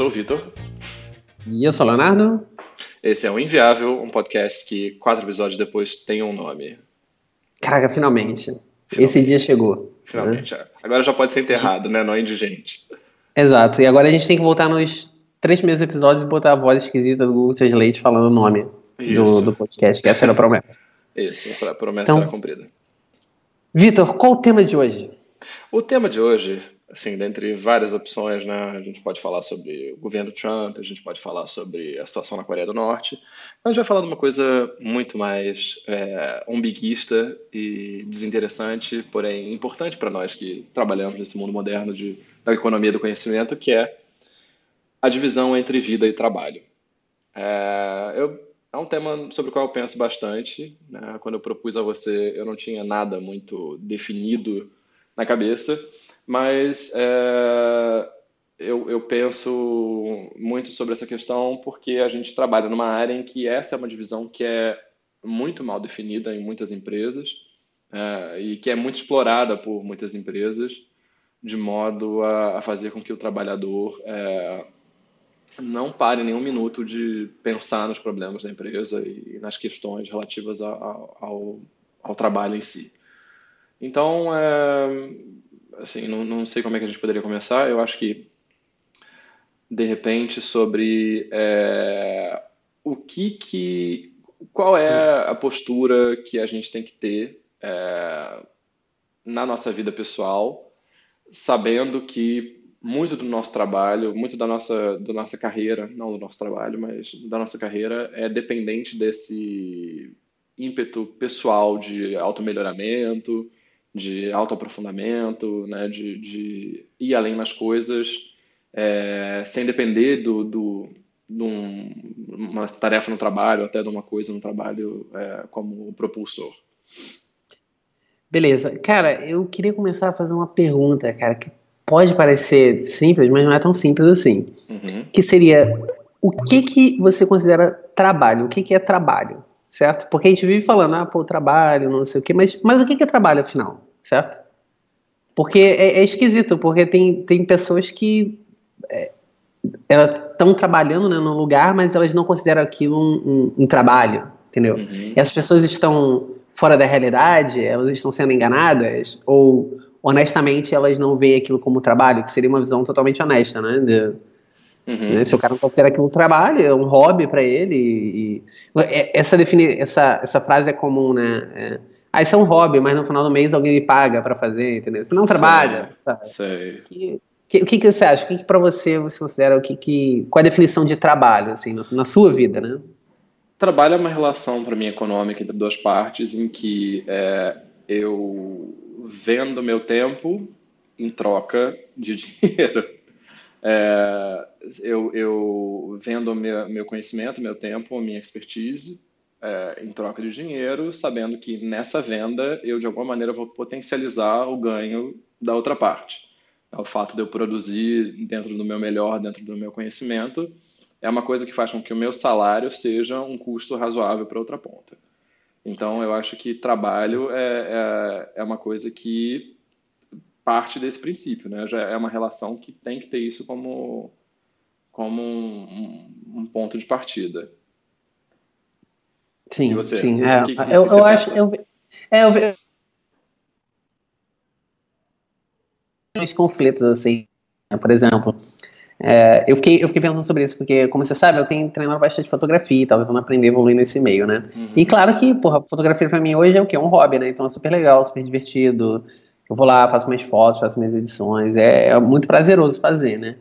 sou o Vitor. E eu sou o Leonardo. Esse é o Inviável, um podcast que quatro episódios depois tem um nome. Caraca, finalmente. finalmente. Esse dia chegou. Finalmente, né? é. Agora já pode ser enterrado, né? Não é indigente. Exato. E agora a gente tem que voltar nos três primeiros episódios e botar a voz esquisita do Google Translate falando o nome do, do, podcast, que essa era a promessa. Isso, a promessa então, era cumprida. Vitor, qual o tema de hoje? O tema de hoje assim, dentre várias opções, né? A gente pode falar sobre o governo Trump, a gente pode falar sobre a situação na Coreia do Norte, mas a gente vai falar de uma coisa muito mais é, umbiguista e desinteressante, porém importante para nós que trabalhamos nesse mundo moderno de, da economia do conhecimento, que é a divisão entre vida e trabalho. É, eu, é um tema sobre o qual eu penso bastante. Né? Quando eu propus a você, eu não tinha nada muito definido na cabeça mas é, eu, eu, penso muito sobre essa questão porque a gente trabalha numa área em que essa é uma divisão que é muito mal definida em muitas empresas é, e que é muito explorada por muitas empresas de modo a, a fazer com que o trabalhador é, não pare nenhum minuto de pensar nos problemas da empresa e nas questões relativas a, a, ao, ao trabalho em si. Então, é, assim, não, não sei como é que a gente poderia começar. Eu acho que, de repente, sobre é, o que que... Qual é a postura que a gente tem que ter é, na nossa vida pessoal, sabendo que muito do nosso trabalho, muito da nossa, da nossa carreira, não do nosso trabalho, mas da nossa carreira, é dependente desse ímpeto pessoal de automelhoramento, de autoaprofundamento, né, de, de ir além nas coisas, é, sem depender do, do, de um, uma tarefa no trabalho, até de uma coisa no trabalho é, como propulsor. Beleza. Cara, eu queria começar a fazer uma pergunta, cara, que pode parecer simples, mas não é tão simples assim. Uhum. Que seria, o que que você considera trabalho? O que que é trabalho? Certo? Porque a gente vive falando, ah, pô, trabalho, não sei o quê, mas, mas o que é trabalho, afinal, certo? Porque é, é esquisito, porque tem, tem pessoas que é, elas estão trabalhando né, no lugar, mas elas não consideram aquilo um, um, um trabalho, entendeu? Uhum. E as pessoas estão fora da realidade, elas estão sendo enganadas, ou honestamente elas não veem aquilo como trabalho, que seria uma visão totalmente honesta, né? De, Uhum. Né? Se o cara não considera aquilo um trabalho, é um hobby para ele. E, e, é, essa, defini essa, essa frase é comum, né? É, ah, isso é um hobby, mas no final do mês alguém me paga para fazer, entendeu? Você não trabalha. Sei. sei. Que, o que, que você acha? O que, que para você você considera o que, que qual a definição de trabalho assim na, na sua vida, né? Trabalho é uma relação para mim econômica entre duas partes em que é, eu vendo meu tempo em troca de dinheiro. É, eu, eu vendo meu, meu conhecimento, meu tempo, minha expertise é, em troca de dinheiro, sabendo que nessa venda eu de alguma maneira vou potencializar o ganho da outra parte. É o fato de eu produzir dentro do meu melhor, dentro do meu conhecimento, é uma coisa que faz com que o meu salário seja um custo razoável para outra ponta. Então, eu acho que trabalho é, é, é uma coisa que parte desse princípio, né? Já é uma relação que tem que ter isso como, como um, um ponto de partida. Sim, você? sim. É, que, que, eu, que eu acho. Eu, é, eu vejo os conflitos assim. Por exemplo, é, eu, fiquei, eu fiquei pensando sobre isso, porque, como você sabe, eu tenho treinado bastante fotografia e tal, tentando aprender evoluir nesse meio, né? Uhum. E claro que, porra, fotografia pra mim hoje é o quê? É um hobby, né? Então é super legal, super divertido. Eu vou lá, faço minhas fotos, faço minhas edições, é, é muito prazeroso fazer, né?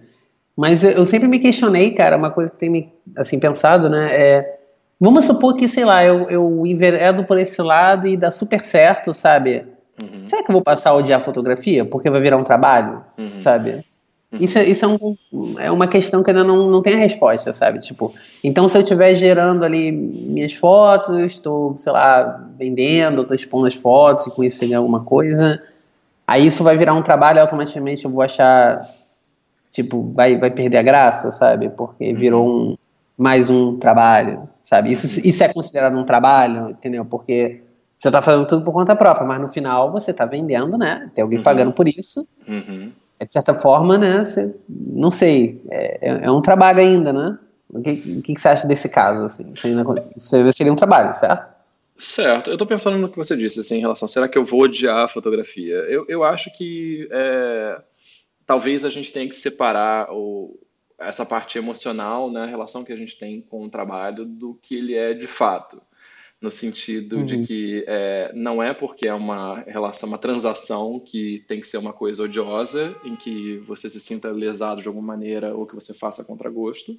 Mas eu, eu, sempre me questionei, cara, uma coisa que tem me, assim, pensado, né, é, vamos supor que, sei lá, eu, eu enveredo por esse lado e dá super certo, sabe? Uhum. Será que eu vou passar a odiar a fotografia? Porque vai virar um trabalho, uhum. sabe? Uhum. Isso, é, isso é, um, é uma questão que ainda não, não tem a resposta, sabe? Tipo, então se eu estiver gerando ali minhas fotos, estou, sei lá, vendendo, estou expondo as fotos e com isso seria alguma coisa, Aí isso vai virar um trabalho automaticamente eu vou achar, tipo, vai, vai perder a graça, sabe? Porque virou um, mais um trabalho, sabe? Isso, isso é considerado um trabalho, entendeu? Porque você está fazendo tudo por conta própria, mas no final você está vendendo, né? Tem alguém uhum. pagando por isso. Uhum. é, de certa forma, né? Você, não sei, é, é, é um trabalho ainda, né? O que, o que você acha desse caso? Assim? Isso ainda seria um trabalho, certo? Certo, eu estou pensando no que você disse, assim, em relação, será que eu vou odiar a fotografia? Eu, eu acho que é, talvez a gente tenha que separar o, essa parte emocional, né, a relação que a gente tem com o trabalho, do que ele é de fato. No sentido uhum. de que é, não é porque é uma relação, uma transação que tem que ser uma coisa odiosa, em que você se sinta lesado de alguma maneira ou que você faça contra gosto.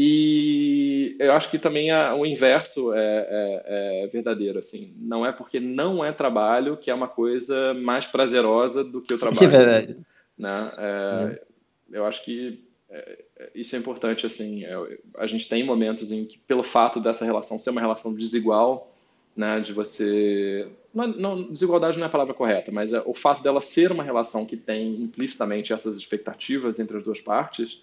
E eu acho que também a, o inverso é, é, é, verdadeiro, assim. Não é porque não é trabalho que é uma coisa mais prazerosa do que o trabalho. É verdade. Né? É, eu acho que é, isso é importante, assim. É, a gente tem momentos em que, pelo fato dessa relação ser uma relação desigual, né, de você... Não, não, desigualdade não é a palavra correta, mas o fato dela ser uma relação que tem implicitamente essas expectativas entre as duas partes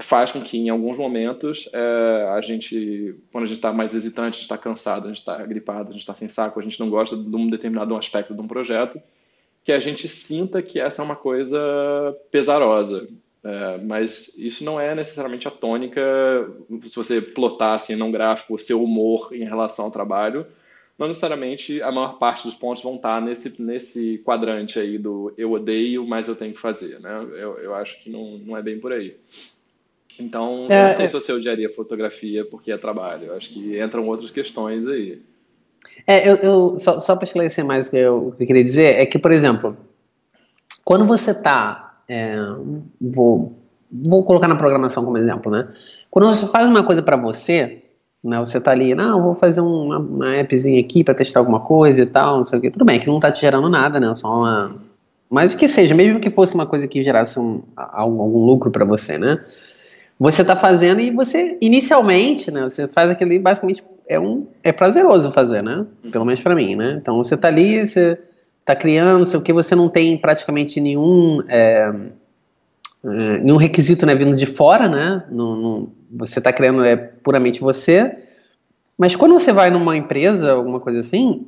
faz com que em alguns momentos é, a gente, quando a gente está mais hesitante, a gente está cansado, a gente está gripado, a gente está sem saco, a gente não gosta de um determinado aspecto de um projeto, que a gente sinta que essa é uma coisa pesarosa. É, mas isso não é necessariamente a tônica, se você plotar assim num gráfico o seu humor em relação ao trabalho, não necessariamente a maior parte dos pontos vão estar nesse, nesse quadrante aí do eu odeio, mas eu tenho que fazer, né? Eu, eu acho que não, não é bem por aí. Então, é, não sei é... se você odiaria fotografia porque é trabalho. Eu acho que entram outras questões aí. É, eu, eu só, só para esclarecer mais o que, eu, que eu queria dizer, é que, por exemplo, quando você está. É, vou, vou colocar na programação como exemplo, né? Quando você faz uma coisa para você, né, você está ali, não, vou fazer uma, uma appzinha aqui para testar alguma coisa e tal, não sei o que. Tudo bem, que não está te gerando nada, né? Só uma. Mas o que seja, mesmo que fosse uma coisa que gerasse um, algum, algum lucro para você, né? Você está fazendo e você, inicialmente, né, você faz aquele, basicamente, é, um, é prazeroso fazer, né? Pelo menos para mim, né? Então você está ali, você está criando, sei o que, você não tem praticamente nenhum, é, é, nenhum requisito né, vindo de fora, né? No, no, você está criando é puramente você. Mas quando você vai numa empresa, alguma coisa assim,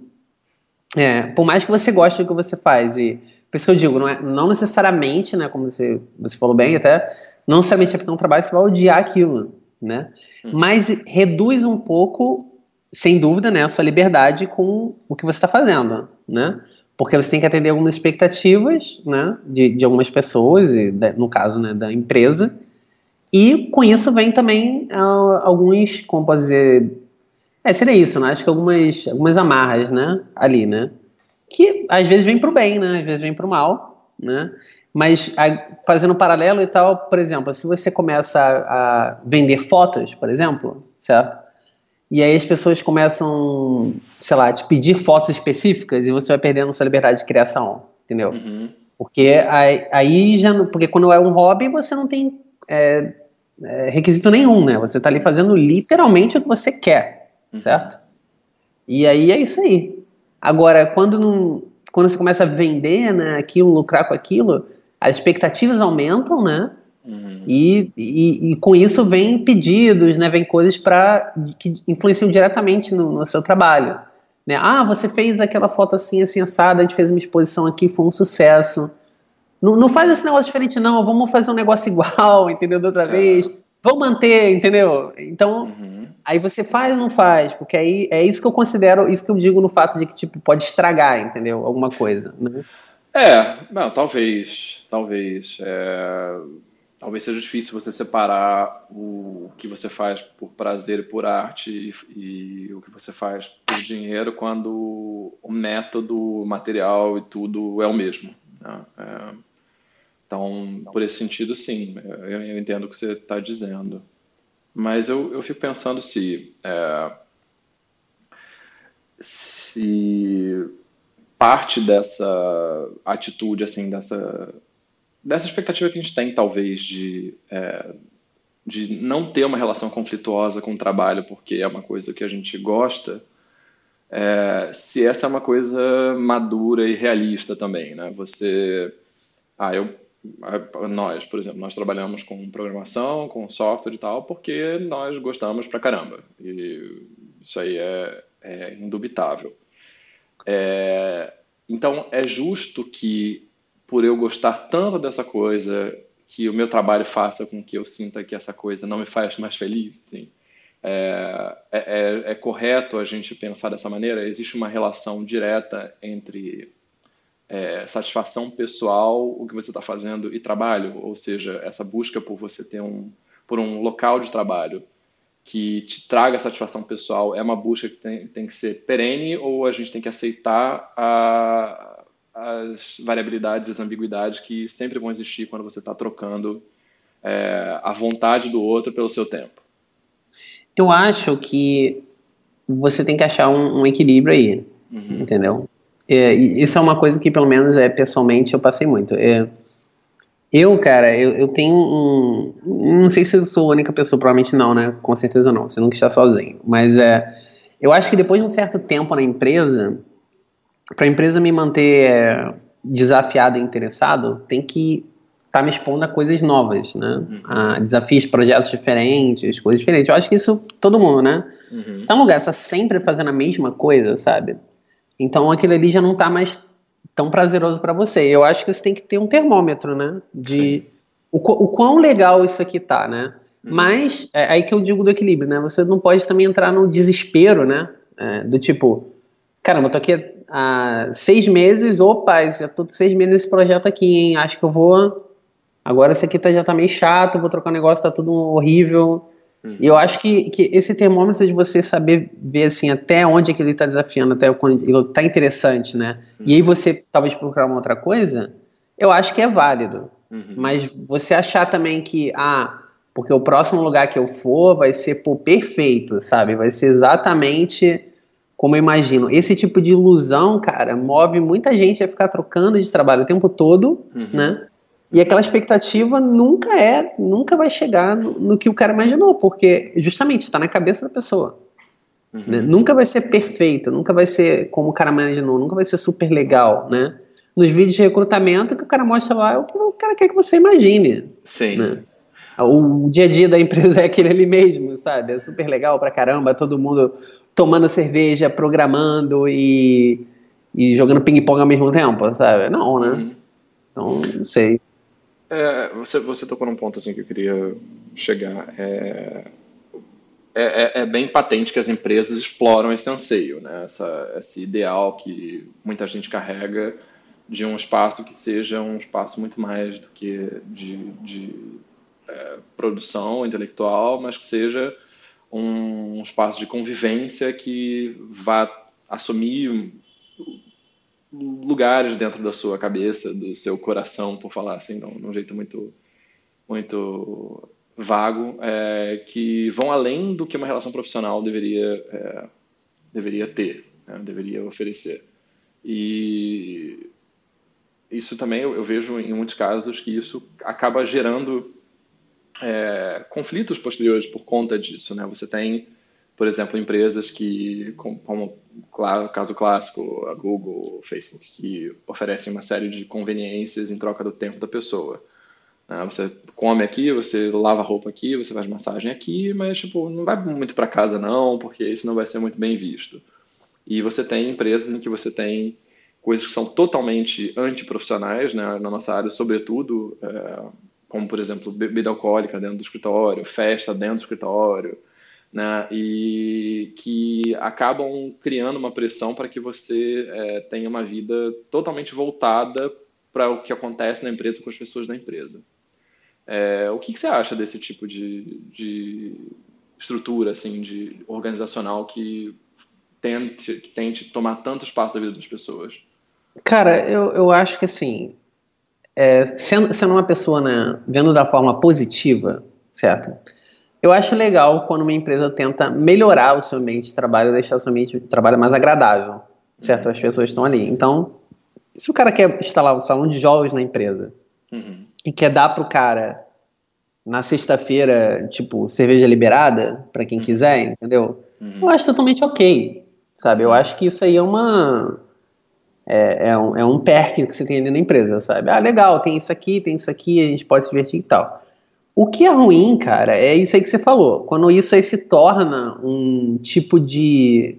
é, por mais que você goste do que você faz, e por isso que eu digo, não, é, não necessariamente, né, como você, você falou bem até, não necessariamente é porque é um trabalho você vai odiar aquilo, né? Uhum. Mas reduz um pouco, sem dúvida, né, a sua liberdade com o que você está fazendo, né? Porque você tem que atender algumas expectativas, né, de, de algumas pessoas, e no caso, né, da empresa. E com isso vem também uh, alguns, como pode dizer, é, seria isso, né? Acho que algumas, algumas amarras, né, ali, né? Que às vezes vem para o bem, né? Às vezes vem para o mal, né? Mas fazendo um paralelo e tal, por exemplo, se você começa a, a, vender fotos, por exemplo, certo? E aí as pessoas começam, sei lá, a te pedir fotos específicas e você vai perdendo sua liberdade de criação, entendeu? Uhum. Porque aí, aí, já, porque quando é um hobby você não tem é, é, requisito nenhum, né? Você está ali fazendo literalmente o que você quer, uhum. certo? E aí é isso aí. Agora, quando não, quando você começa a vender, né, aquilo, lucrar com aquilo, as expectativas aumentam, né? Uhum. E, e, e, com isso vem pedidos, né? Vem coisas para que influenciam diretamente no, no, seu trabalho. Né? Ah, você fez aquela foto assim, assim, assada, a gente fez uma exposição aqui, foi um sucesso. Não, não faz esse negócio diferente, não. Vamos fazer um negócio igual, entendeu? Da outra é. vez. Vamos manter, entendeu? Então, uhum. aí você faz ou não faz? Porque aí é isso que eu considero, isso que eu digo no fato de que, tipo, pode estragar, entendeu? Alguma coisa, né? É, não, talvez, talvez. É, talvez seja difícil você separar o que você faz por prazer e por arte e, e o que você faz por dinheiro quando o método, o material e tudo é o mesmo. Né? É, então, por esse sentido, sim, eu, eu entendo o que você está dizendo. Mas eu, eu fico pensando se, é, se parte dessa atitude, assim, dessa, dessa expectativa que a gente tem, talvez, de, é, de não ter uma relação conflituosa com o trabalho, porque é uma coisa que a gente gosta, é, se essa é uma coisa madura e realista também, né? Você, ah, eu, nós, por exemplo, nós trabalhamos com programação, com software e tal, porque nós gostamos pra caramba. E isso aí é, é indubitável. É, então, é justo que, por eu gostar tanto dessa coisa que o meu trabalho faça com que eu sinta que essa coisa não me faz mais feliz, assim. É, é, é, é correto a gente pensar dessa maneira? Existe uma relação direta entre é, satisfação pessoal, o que você está fazendo, e trabalho, ou seja, essa busca por você ter um, por um local de trabalho que te traga satisfação pessoal é uma busca que tem, tem que ser perene ou a gente tem que aceitar a, as variabilidades, as ambiguidades que sempre vão existir quando você está trocando é, a vontade do outro pelo seu tempo? Eu acho que você tem que achar um, um equilíbrio aí, uhum. entendeu? É, isso é uma coisa que, pelo menos, é, pessoalmente, eu passei muito. É, eu, cara, eu, eu tenho um. Não sei se eu sou a única pessoa, provavelmente não, né? Com certeza não. Você nunca está sozinho. Mas é. Eu acho que depois de um certo tempo na empresa, para a empresa me manter é, desafiado e interessado, tem que estar tá me expondo a coisas novas, né? Uhum. A desafios, projetos diferentes, coisas diferentes. Eu acho que isso todo mundo, né? Uhum. Tá um lugar, está sempre fazendo a mesma coisa, sabe? Então aquilo ali já não está mais tão prazeroso para você. Eu acho que você tem que ter um termômetro, né? De o, o, quão legal isso aqui tá, né? Uhum. Mas é aí que eu digo do equilíbrio, né? Você não pode também entrar no desespero, né? É, do tipo, caramba, eu tô aqui há seis meses, opa, já tô seis meses nesse projeto aqui, hein? Acho que eu vou. Agora esse aqui tá, já tá meio chato, vou trocar um negócio, tá tudo horrível. Uhum. E eu acho que, que esse termômetro de você saber ver assim até onde é que ele está desafiando, até quando ele está interessante, né? Uhum. E aí você talvez procurar uma outra coisa, eu acho que é válido. Uhum. Mas você achar também que, ah, porque o próximo lugar que eu for vai ser pô, perfeito, sabe? Vai ser exatamente como eu imagino. Esse tipo de ilusão, cara, move muita gente a ficar trocando de trabalho o tempo todo, uhum. né? E aquela expectativa nunca é, nunca vai chegar no, no que o cara imaginou, porque justamente está na cabeça da pessoa. Uhum. Né? Nunca vai ser perfeito, nunca vai ser como o cara imaginou, nunca vai ser super legal, né? Nos vídeos de recrutamento que o cara mostra lá, é o que o cara quer que você imagine. Sim. Né? O dia a dia da empresa é aquele ali mesmo, sabe? É super legal pra caramba, todo mundo tomando cerveja, programando e, e jogando ping-pong ao mesmo tempo, sabe? Não, né? Uhum. Então, não sei. É, você, você tocou num ponto assim que eu queria chegar. É, é, é, é, bem patente que as empresas exploram esse anseio, né? Essa, esse ideal que muita gente carrega de um espaço que seja um espaço muito mais do que de, de é, produção intelectual, mas que seja um, um espaço de convivência que vá assumir lugares dentro da sua cabeça, do seu coração, por falar assim, de um jeito muito, muito vago, é, que vão além do que uma relação profissional deveria, é, deveria ter, né, deveria oferecer. E isso também eu, eu, vejo em muitos casos que isso acaba gerando é, conflitos posteriores por conta disso. Né? Você tem por exemplo, empresas que, como caso clássico, a Google, o Facebook, que oferecem uma série de conveniências em troca do tempo da pessoa. Né? Você come aqui, você lava roupa aqui, você faz massagem aqui, mas tipo, não vai muito para casa não, porque isso não vai ser muito bem visto. E você tem empresas em que você tem coisas que são totalmente antiprofissionais, né, na nossa área, sobretudo, é, como, por exemplo, bebida alcoólica dentro do escritório, festa dentro do escritório, né, e que acabam criando uma pressão para que você é, tenha uma vida totalmente voltada para o que acontece na empresa com as pessoas da empresa. É, o que, que, você acha desse tipo de, de, estrutura assim, de organizacional que tente, que tente tomar tanto espaço da vida das pessoas? Cara, eu, eu acho que assim, é, sendo, sendo uma pessoa né, vendo da forma positiva, certo? Eu acho legal quando uma empresa tenta melhorar o seu ambiente de trabalho, deixar o seu ambiente de trabalho mais agradável, certo? As pessoas estão ali. Então, se o cara quer instalar um salão de jogos na empresa uhum. e quer dar pro cara na sexta-feira, tipo, cerveja liberada para quem uhum. quiser, entendeu? Uhum. Eu acho totalmente ok, sabe? Eu acho que isso aí é uma é, é, um, é um perk que você tem ali na empresa, sabe? Ah, legal, tem isso aqui, tem isso aqui, a gente pode se divertir e tal. O que é ruim, cara, é isso aí que você falou. Quando isso aí se torna um tipo de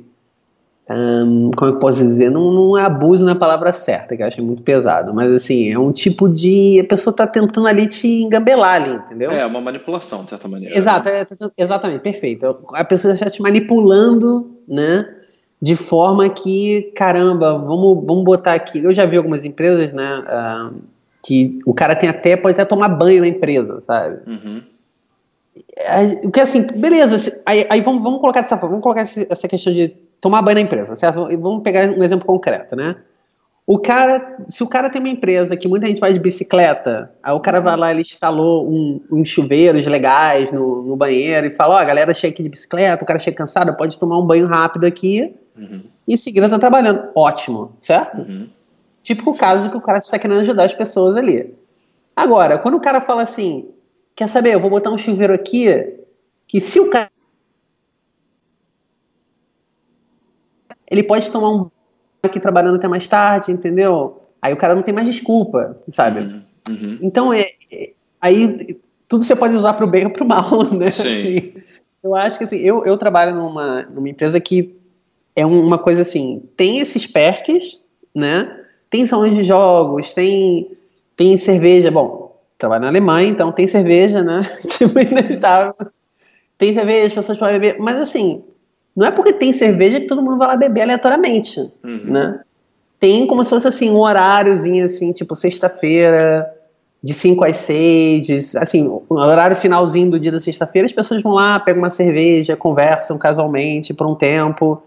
um, como eu posso dizer, não, não é abuso na palavra certa, que eu acho muito pesado, mas assim, é um tipo de. A pessoa tá tentando ali te engambelar ali, entendeu? É, uma manipulação, de certa maneira. Exato, é, exatamente, perfeito. A pessoa está te manipulando, né? De forma que, caramba, vamos, vamos botar aqui. Eu já vi algumas empresas, né? Uh, que o cara tem até, pode até tomar banho na empresa, sabe? Uhum. O que é assim, beleza, aí, aí vamos, vamos colocar dessa forma, vamos colocar essa questão de tomar banho na empresa, certo? Vamos pegar um exemplo concreto, né? O cara, se o cara tem uma empresa que muita gente vai de bicicleta, aí o cara vai lá, ele instalou um, uns chuveiros legais no, no banheiro e fala, ó, oh, a galera chega aqui de bicicleta, o cara chega cansado, pode tomar um banho rápido aqui uhum. e em seguida tá trabalhando. Ótimo, certo? Uhum. Típico caso que o cara está querendo ajudar as pessoas ali. Agora, quando o cara fala assim, quer saber, eu vou botar um chuveiro aqui, que se o cara ele pode tomar um aqui trabalhando até mais tarde, entendeu? Aí o cara não tem mais desculpa, sabe? Uhum, uhum. Então, é, é, aí tudo você pode usar para o bem ou para o mal, né? Sim. Assim, eu acho que assim, eu, eu trabalho numa, numa empresa que é uma coisa assim, tem esses perks, né? Tem salões de jogos, tem, tem cerveja, bom, trabalho na Alemanha, então tem cerveja, né? tipo, inevitável. Tem cerveja, as pessoas podem beber, mas assim, não é porque tem cerveja que todo mundo vai lá beber aleatoriamente, uhum. né? Tem como se fosse assim um horáriozinho assim, tipo sexta-feira, de 5 às 6, assim, o horário finalzinho do dia da sexta-feira, as pessoas vão lá, pegam uma cerveja, conversam casualmente por um tempo,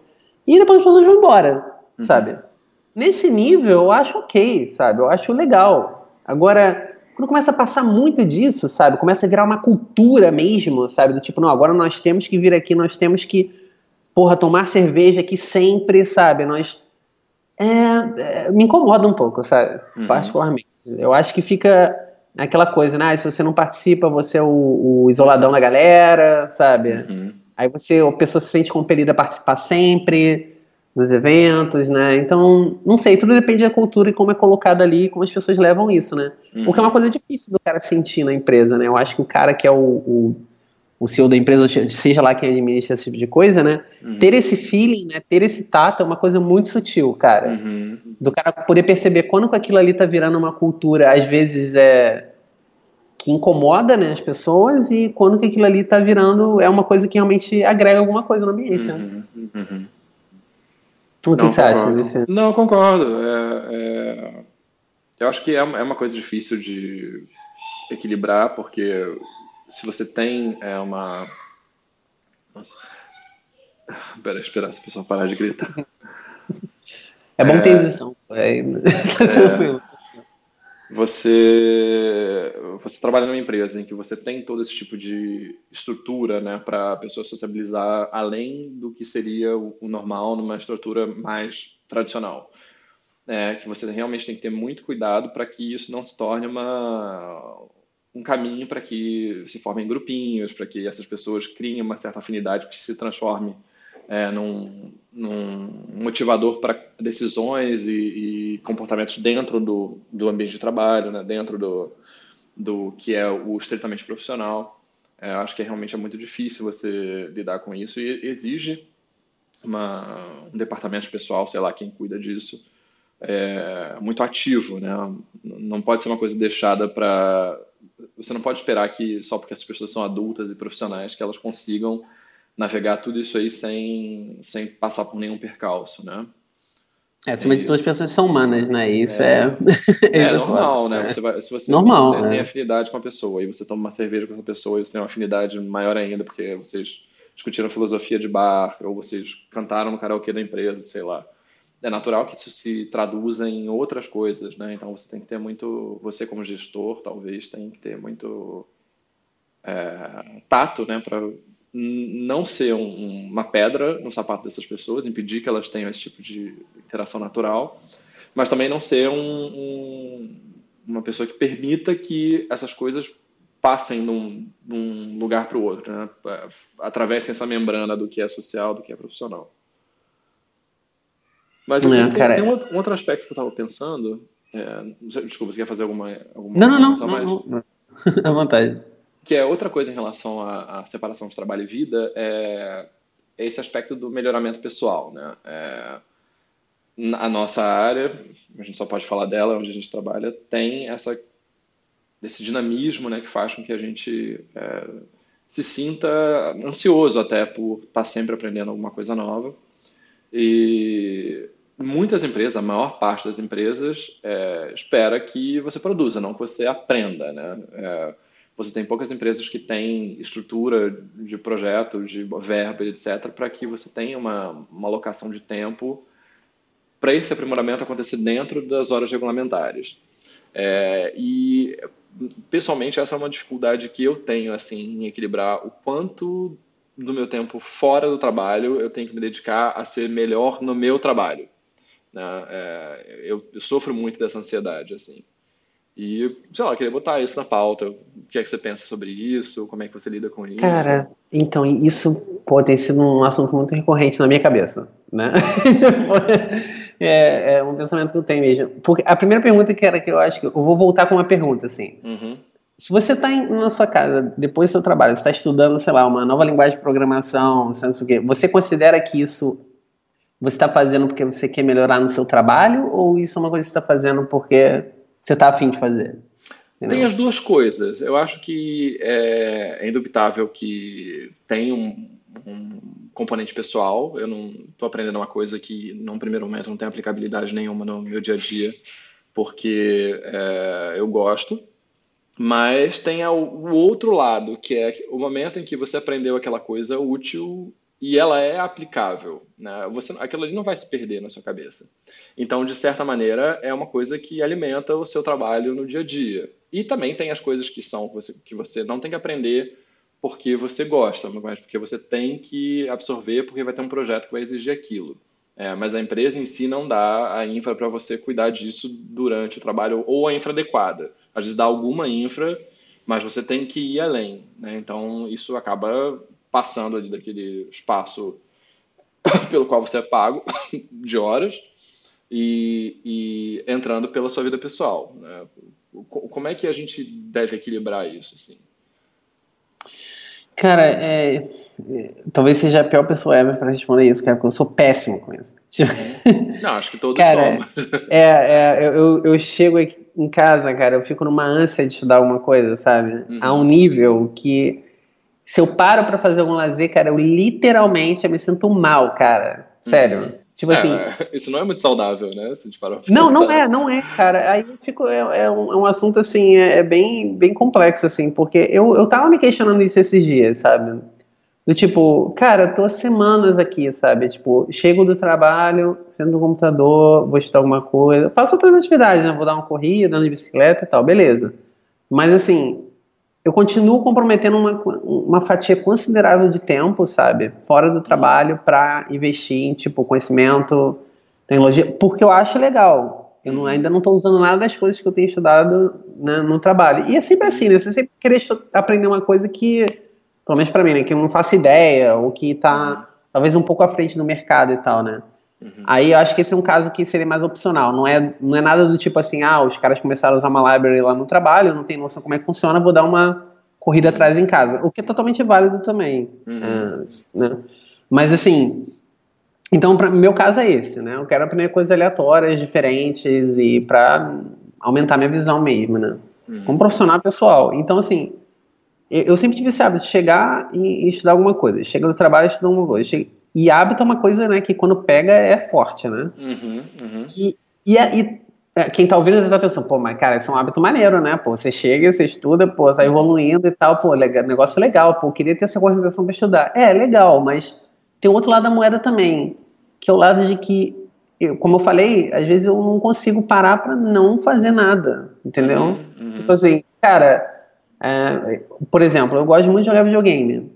e depois as pessoas vão embora, uhum. sabe? Nesse nível, eu acho ok, sabe? Eu acho legal. Agora, quando começa a passar muito disso, sabe? Começa a virar uma cultura mesmo, sabe? Do tipo, não, agora nós temos que vir aqui, nós temos que porra, tomar cerveja aqui sempre, sabe? Nós. É, é, me incomoda um pouco, sabe? Uhum. Particularmente. Eu acho que fica aquela coisa, né? Ah, se você não participa, você é o, o isoladão da galera, sabe? Uhum. Aí você, a pessoa se sente compelida a participar sempre dos eventos, né? Então, não sei, tudo depende da cultura e como é colocado ali, como as pessoas levam isso, né? Uhum. Porque é uma coisa difícil do cara sentir na empresa, né? Eu acho que o cara que é o, o o CEO da empresa, seja lá quem administra esse tipo de coisa, né? Uhum. Ter esse feeling, né? Ter esse tato é uma coisa muito sutil, cara. Uhum. Do cara poder perceber quando aquilo ali tá virando uma cultura, às vezes é que incomoda, né, as pessoas e quando que aquilo ali tá virando é uma coisa que realmente agrega alguma coisa no ambiente, né? Né? O que, Não, que você acha desse? Não, concordo. É, é... Eu acho que é, é uma coisa difícil de equilibrar, porque se você tem é, uma. Nossa. Pera, esperar se o pessoal parar de gritar. É bom ter edição. É, é, você, você trabalha numa empresa em que você tem todo esse tipo de estrutura né, para a pessoa sociabilizar além do que seria o, o normal numa estrutura mais tradicional. É, que você realmente tem que ter muito cuidado para que isso não se torne uma, um caminho para que se formem grupinhos, para que essas pessoas criem uma certa afinidade que se transforme é, num, num, motivador para decisões e, e, comportamentos dentro do, do ambiente de trabalho, né, dentro do, do que é o estritamente profissional. É, acho que realmente é muito difícil você lidar com isso e exige uma, um departamento pessoal, sei lá, quem cuida disso, é, muito ativo, né? Não pode ser uma coisa deixada para você não pode esperar que só porque as pessoas são adultas e profissionais que elas consigam navegar tudo isso aí sem, sem passar por nenhum percalço, né? É, acima e... de tudo, as pessoas são humanas, né? Isso é. É, é normal, né? Você vai, se você, normal, você é. tem afinidade com a pessoa e você toma uma cerveja com essa pessoa e você tem uma afinidade maior ainda porque vocês discutiram filosofia de bar ou vocês cantaram no karaokê da empresa, sei lá é natural que isso se traduza em outras coisas, né? Então você tem que ter muito, você como gestor, talvez, tem que ter muito é, tato, né, para não ser um, uma pedra no sapato dessas pessoas, impedir que elas tenham esse tipo de interação natural, mas também não ser um, um, uma pessoa que permita que essas coisas passem num, num lugar para o outro, né? atravessem essa membrana do que é social, do que é profissional. Mas é, tem, cara, tem um, outro, um, outro, aspecto que eu estava pensando. É, desculpa, você quer fazer alguma. alguma não, não, não, mais? não, não. À vontade. Que é outra coisa em relação à, à, separação de trabalho e vida. É, esse aspecto do melhoramento pessoal, né? É, a nossa área, a gente só pode falar dela, onde a gente trabalha, tem essa, esse dinamismo né, que faz com que a gente é, se sinta ansioso até por estar sempre aprendendo alguma coisa nova. E muitas empresas, a maior parte das empresas, é, espera que você produza, não que você aprenda. Né? Você tem poucas empresas que têm estrutura de projetos, de verba, etc., para que você tenha uma, uma alocação de tempo para esse aprimoramento acontecer dentro das horas regulamentares. É, e, pessoalmente, essa é uma dificuldade que eu tenho assim, em equilibrar o quanto do meu tempo fora do trabalho eu tenho que me dedicar a ser melhor no meu trabalho. Né? É, eu, eu, sofro muito dessa ansiedade. assim. E, sei lá, queria botar isso na pauta. O que é que você pensa sobre isso? Como é que você lida com isso? Cara, então, isso pode ter sido um assunto muito recorrente na minha cabeça, né? é, é, um pensamento que eu tenho mesmo. Porque a primeira pergunta que era que eu acho que eu vou voltar com uma pergunta, assim. Uhum. Se você está na sua casa, depois do seu trabalho, você está estudando, sei lá, uma nova linguagem de programação, não sei o quê, você considera que isso você está fazendo porque você quer melhorar no seu trabalho ou isso é uma coisa que você está fazendo porque você está afim de fazer? Entendeu? Tem as duas coisas. Eu acho que é, é indubitável que tem um, um componente pessoal. Eu não estou aprendendo uma coisa que, num primeiro momento, não tem aplicabilidade nenhuma no meu dia a dia, porque é, eu gosto. Mas tem o outro lado, que é o momento em que você aprendeu aquela coisa útil e ela é aplicável. Né? Você, aquilo ali não vai se perder na sua cabeça. Então, de certa maneira, é uma coisa que alimenta o seu trabalho no dia a dia. E também tem as coisas que são que você, que você não tem que aprender porque você gosta, mas porque você tem que absorver, porque vai ter um projeto que vai exigir aquilo. É, mas a empresa em si não dá a infra para você cuidar disso durante o trabalho, ou a infra adequada. Às vezes dá alguma infra, mas você tem que ir além. Né? Então, isso acaba passando ali daquele espaço pelo qual você é pago de horas e, e entrando pela sua vida pessoal. Né? Como é que a gente deve equilibrar isso? Assim? Cara, é, é, talvez seja a pior pessoa ever para responder isso, cara, porque eu sou péssimo com isso. Não, acho que todos cara, somos. É, é eu, eu chego em casa, cara, eu fico numa ânsia de estudar alguma coisa, sabe? Uhum. A um nível que se eu paro para fazer algum lazer, cara, eu literalmente eu me sinto mal, cara. Sério. Uhum. Tipo é, assim. Isso não é muito saudável, né? Se não, não é, não é, cara. Aí fico, é, é, um, é um assunto assim, é, é, bem, bem complexo, assim, porque eu, eu tava me questionando isso esses dias, sabe? Do tipo, cara, tô semanas aqui, sabe? Tipo, chego do trabalho, sendo no computador, vou estudar alguma coisa, faço outras atividades, né? Vou dar uma corrida, andar de bicicleta e tal, beleza. Mas assim, eu continuo comprometendo uma, uma fatia considerável de tempo, sabe, fora do trabalho para investir em tipo conhecimento, tecnologia, porque eu acho legal. Eu não, ainda não estou usando nada das coisas que eu tenho estudado né, no trabalho. E é sempre assim, né? Você sempre querer aprender uma coisa que, pelo menos para mim, né, que eu não faço ideia ou que está talvez um pouco à frente do mercado e tal, né? Uhum. Aí eu acho que esse é um caso que seria mais opcional. Não é, não é nada do tipo assim, ah, os caras começaram a usar uma library lá no trabalho, não tem noção como é que funciona, vou dar uma corrida uhum. atrás em casa. O que é totalmente válido também. Uhum. É, né? Mas assim, então para meu caso é esse, né? Eu quero aprender coisas aleatórias, diferentes e para aumentar minha visão mesmo, né? Uhum. Como profissional pessoal. Então assim, eu, eu sempre tive esse hábito de chegar e, e estudar alguma coisa. Chega do trabalho e estudar alguma coisa. Chega, e hábito é uma coisa, né, que quando pega é forte, né? Uhum, uhum. E, e, e é, quem tá ouvindo tá pensando, pô, mas cara, isso é um hábito maneiro, né? Pô, você chega, você estuda, pô, tá evoluindo e tal, pô, legal, negócio legal, pô, queria ter essa concentração para estudar. É, legal, mas tem outro lado da moeda também, que é o lado de que, eu, como eu falei, às vezes eu não consigo parar para não fazer nada, entendeu? Uhum, uhum. Tipo assim, cara, é, por exemplo, eu gosto muito de jogar videogame.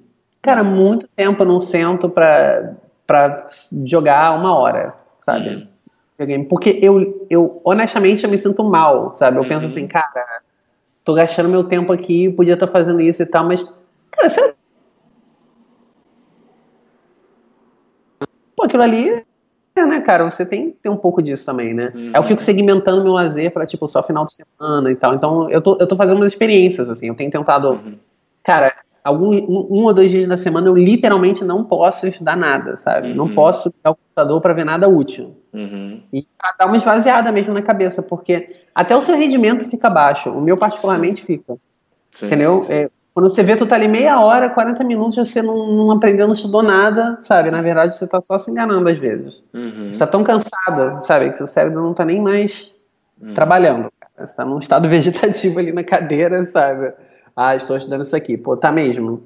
Cara, muito tempo eu não sento pra, pra jogar uma hora, sabe? Uhum. Porque eu, eu, honestamente, eu me sinto mal, sabe? Eu uhum. penso assim, cara, tô gastando meu tempo aqui, podia estar fazendo isso e tal, mas, cara, você... Pô, aquilo ali é, né, cara, você tem tem um pouco disso também, né? Uhum. Aí eu fico segmentando meu lazer para tipo, só final de semana e tal. Então, eu tô, eu tô fazendo umas experiências, assim, eu tenho tentado. Uhum. Cara, algum, um, um, ou dois dias na semana eu literalmente não posso estudar nada, sabe? Uhum. Não posso pegar o computador para ver nada útil. Uhum. E pra dar uma esvaziada mesmo na cabeça, porque até o seu rendimento fica baixo. O meu, particularmente, sim. fica. Sim, entendeu? Sim, é, quando você vê, tu tá ali meia hora, 40 minutos, você não, não aprendeu, não estudou nada, sabe? Na verdade, você tá só se enganando às vezes. Uhum. Você tá tão cansado, sabe? Que seu cérebro não tá nem mais uhum. trabalhando. Você tá num estado vegetativo ali na cadeira, sabe? Ah, estou estudando isso aqui. Pô, tá mesmo.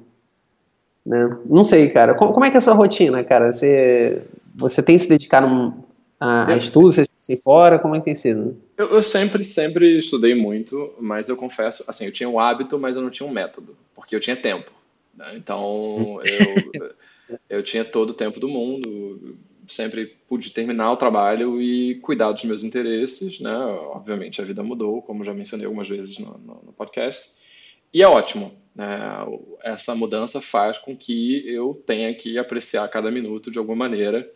Né? Não sei, cara. Como, como, é que é a sua rotina, cara? Você, você tem se dedicado a, a estudos, você tem fora? Como é que tem sido? Eu, eu, sempre, sempre estudei muito, mas eu confesso, assim, eu tinha um hábito, mas eu não tinha um método, porque eu tinha tempo. Né? Então, eu, eu tinha todo o tempo do mundo, sempre pude terminar o trabalho e cuidar dos meus interesses, né? Obviamente a vida mudou, como já mencionei algumas vezes no, no, no podcast. E é ótimo. Né? Essa mudança faz com que eu tenha que apreciar cada minuto de alguma maneira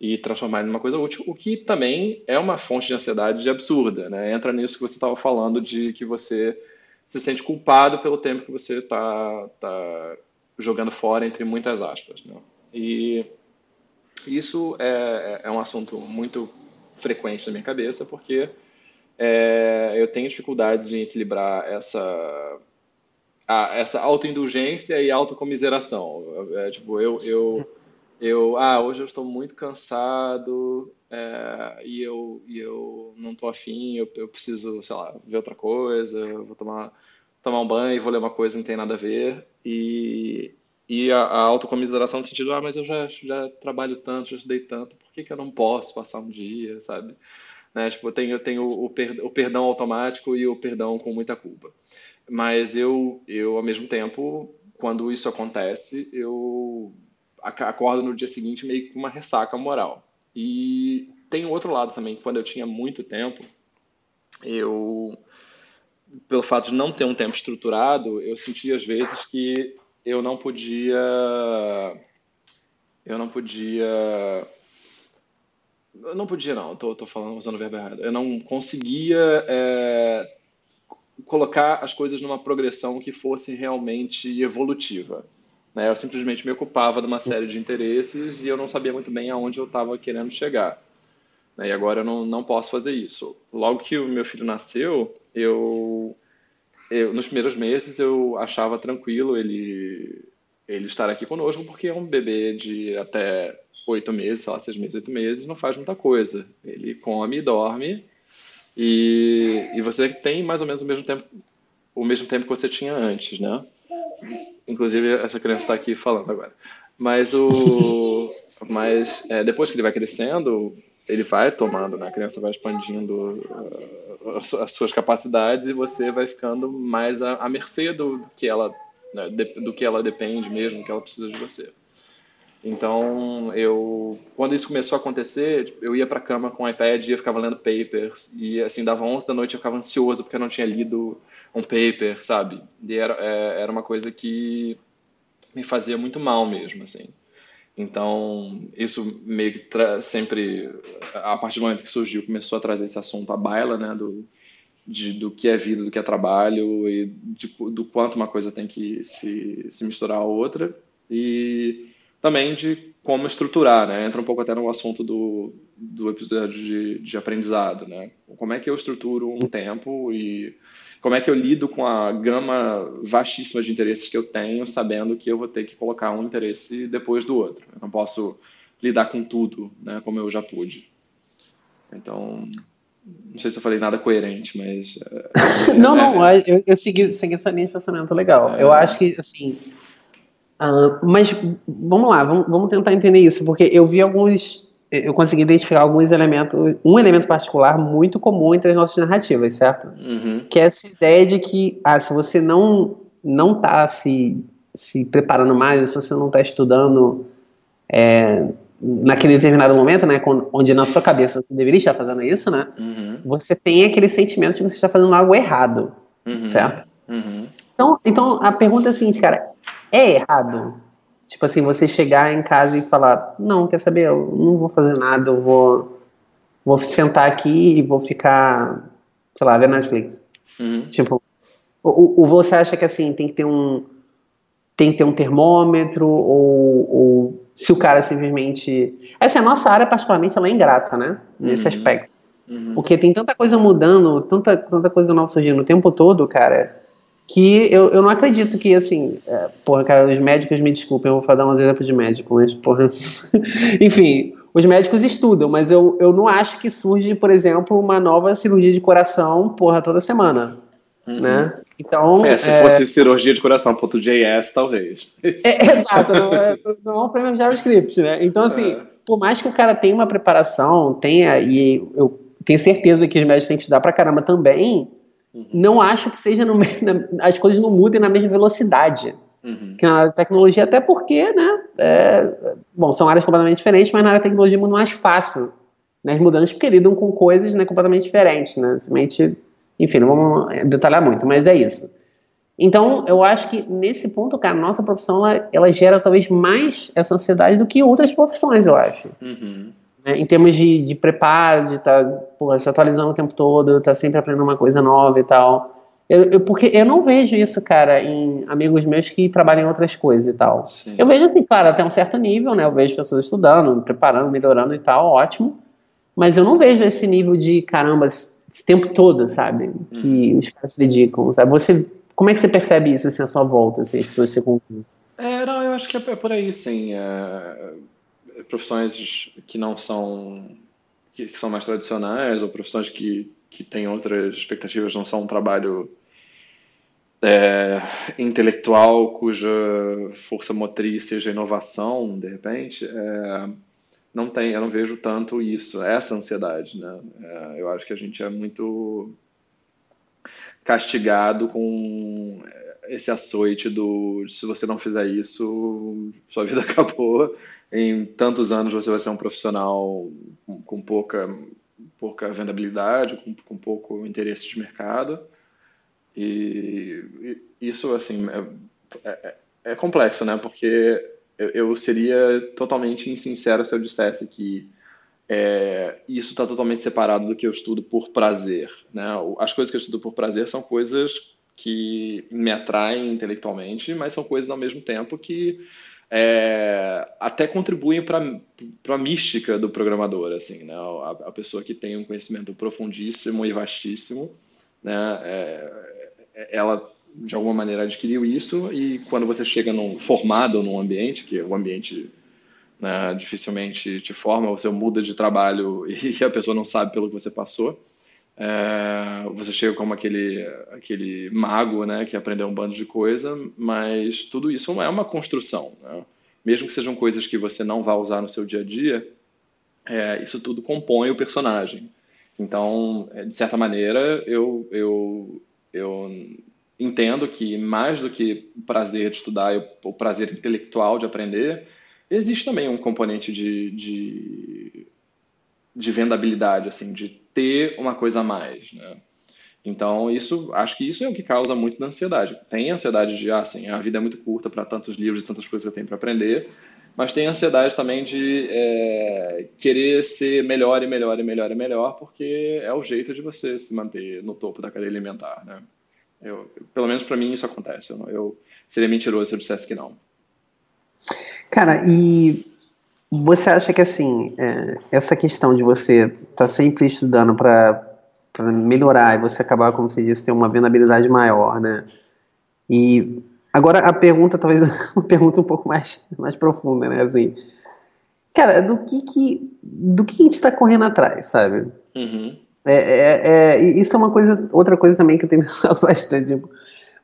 e transformar em uma coisa útil, o que também é uma fonte de ansiedade absurda. Né? Entra nisso que você estava falando de que você se sente culpado pelo tempo que você está tá jogando fora, entre muitas aspas. Né? E isso é, é um assunto muito frequente na minha cabeça, porque é, eu tenho dificuldades em equilibrar essa a, essa autoindulgência e autocomiseração. É, tipo, eu, eu, eu, ah, hoje eu estou muito cansado é, e, eu, e eu não estou afim, eu, eu preciso, sei lá, ver outra coisa, vou tomar, tomar um banho, vou ler uma coisa que não tem nada a ver. E, e a, a autocomiseração no sentido, ah, mas eu já, já trabalho tanto, já estudei tanto, por que, que eu não posso passar um dia, sabe? Né? Tipo, eu tenho, eu tenho o, o perdão automático e o perdão com muita culpa. Mas eu, eu, ao mesmo tempo, quando isso acontece, eu acordo no dia seguinte meio com uma ressaca moral. E tem outro lado também, quando eu tinha muito tempo, eu, pelo fato de não ter um tempo estruturado, eu sentia às vezes que eu não podia, eu não podia, eu não podia não, tô falando usando o verbo errado, eu não conseguia é, colocar as coisas numa progressão que fosse realmente evolutiva. Né? Eu simplesmente me ocupava de uma série de interesses e eu não sabia muito bem aonde eu estava querendo chegar. Né? E agora eu não, não posso fazer isso. Logo que o meu filho nasceu, eu, eu nos primeiros meses eu achava tranquilo ele ele estar aqui conosco porque é um bebê de até oito meses, sei lá, seis meses, oito meses, não faz muita coisa. Ele come e dorme e, e você tem mais ou menos o mesmo tempo o mesmo tempo que você tinha antes, né? Inclusive essa criança está aqui falando agora. Mas o mas é, depois que ele vai crescendo, ele vai tomando, né? A criança vai expandindo uh, as suas capacidades e você vai ficando mais à, à mercê do que ela né, do que ela depende mesmo, do que ela precisa de você. Então, eu quando isso começou a acontecer, tipo, eu ia para a cama com o iPad e ficava lendo papers e assim dava 11 da noite eu ficava ansioso porque eu não tinha lido um paper, sabe? E era é, era uma coisa que me fazia muito mal mesmo, assim. Então, isso meio que sempre, a partir do momento que surgiu, começou a trazer esse assunto à baila, né, do, de, do que é vida, do que é trabalho e de, do quanto uma coisa tem que se, se misturar à outra. E também de como estruturar, né? Entra um pouco até no assunto do, do episódio de, de aprendizado, né? Como é que eu estruturo um tempo e como é que eu lido com a gama vastíssima de interesses que eu tenho, sabendo que eu vou ter que colocar um interesse depois do outro. Eu não posso lidar com tudo, né? Como eu já pude. Então, não sei se eu falei nada coerente, mas. É, não, é, não, é, eu, eu segui, segui essa linha de pensamento legal. É. Eu acho que, assim, Uh, mas vamos lá, vamos, vamos, tentar entender isso, porque eu vi alguns. Eu consegui identificar alguns elementos, um elemento particular muito comum entre as nossas narrativas, certo? Uhum. Que é essa ideia de que, ah, se você não não está se, se preparando mais, se você não está estudando é, naquele determinado momento, né, onde na sua cabeça você deveria estar fazendo isso, né? Uhum. Você tem aquele sentimento de que você está fazendo algo errado, uhum. certo? Uhum. Então, então a pergunta é a seguinte, cara, é errado? Tipo assim, você chegar em casa e falar, não, quer saber, eu não vou fazer nada, eu vou, vou sentar aqui e vou ficar, sei lá, ver Netflix. Uhum. Tipo, o, o, você acha que assim, tem que ter um, tem que ter um termômetro, ou, ou se o cara simplesmente. Essa é a nossa área, particularmente, ela é ingrata, né? Nesse uhum. aspecto. Uhum. Porque tem tanta coisa mudando, tanta, tanta coisa nova surgindo o tempo todo, cara, que eu, eu não acredito que, assim, é, porra, cara, os médicos me desculpem, eu vou dar um exemplo de médico, mas, porra, enfim, os médicos estudam, mas eu, eu não acho que surge, por exemplo, uma nova cirurgia de coração, porra, toda semana, uhum. né? Então, é, se é... fosse cirurgia de coração.js, talvez. É, exato, não é, não é um framework JavaScript, né? Então, assim, é. por mais que o cara tenha uma preparação, tenha, e eu tenho certeza que os médicos têm que estudar pra caramba também, uhum. não acho que seja no, as coisas não mudem na mesma velocidade uhum. que na tecnologia, até porque, né, é, bom, são áreas completamente diferentes, mas na área da tecnologia é muito mais fácil, né, as mudanças porque lidam com coisas, né, completamente diferentes, né, simplesmente, enfim, não vamos detalhar muito, mas é isso. Então, eu acho que nesse ponto, cara, nossa profissão, ela, ela gera talvez mais essa ansiedade do que outras profissões, eu acho. Uhum. Né, em termos de, de preparo, de estar tá, se atualizando o tempo todo, estar tá sempre aprendendo uma coisa nova e tal. Eu, eu, porque eu não vejo isso, cara, em amigos meus que trabalham em outras coisas e tal. Sim. Eu vejo assim, claro, até um certo nível, né? Eu vejo pessoas estudando, preparando, melhorando e tal, ótimo. Mas eu não vejo esse nível de, caramba, esse tempo todo, sabe? Que hum. os caras se dedicam, sabe? Você, como é que você percebe isso, assim, à sua volta, assim, as pessoas se concluem? É, não, eu acho que é por aí, sim. É, profissões que não são, que, são mais tradicionais, ou profissões que que tem outras expectativas, não só um trabalho é, intelectual cuja força motriz seja inovação, de repente, é, não tem, eu não vejo tanto isso, essa ansiedade, né? É, eu acho que a gente é muito castigado com esse açoite do se você não fizer isso, sua vida acabou. Em tantos anos você vai ser um profissional com, pouca pouca vendabilidade, com, com pouco interesse de mercado. E, e isso, assim, é, é, é, complexo, né? Porque eu, eu, seria totalmente insincero se eu dissesse que é, isso está totalmente separado do que eu estudo por prazer, né? As coisas que eu estudo por prazer são coisas que me atraem intelectualmente, mas são coisas ao mesmo tempo que é, até contribuem para a mística do programador, assim, né? A, a, pessoa que tem um conhecimento profundíssimo e vastíssimo, né? É, é, ela de alguma maneira adquiriu isso e quando você chega num, formado num ambiente, que o ambiente né, dificilmente te forma, você muda de trabalho e a pessoa não sabe pelo que você passou, é, você chega como aquele, aquele mago né, que aprendeu um bando de coisa, mas tudo isso é uma construção. Né? Mesmo que sejam coisas que você não vai usar no seu dia a dia, é, isso tudo compõe o personagem. Então, é, de certa maneira, eu, eu, eu entendo que mais do que o prazer de estudar, o prazer intelectual de aprender, existe também um componente de, de, de vendabilidade, assim, de ter uma coisa a mais, né? Então, isso, acho que isso é o que causa muito da ansiedade. Tem ansiedade de, assim, a vida é muito curta para tantos livros e tantas coisas que eu tenho para aprender, mas tem ansiedade também de é, querer ser melhor e melhor e melhor e melhor, porque é o jeito de você se manter no topo da cadeia alimentar, né? Eu, pelo menos para mim isso acontece. Eu, eu seria mentiroso se eu dissesse que não. Cara, e você acha que assim, é, essa questão de você estar tá sempre estudando para melhorar e você acabar, como você disse, ter uma vendabilidade maior, né? E agora a pergunta, talvez uma pergunta um pouco mais, mais profunda, né? Assim, cara, do que que, do que a gente está correndo atrás, sabe? Uhum. É, é, é, isso é uma coisa, outra coisa também que eu tenho pensado bastante. Tipo,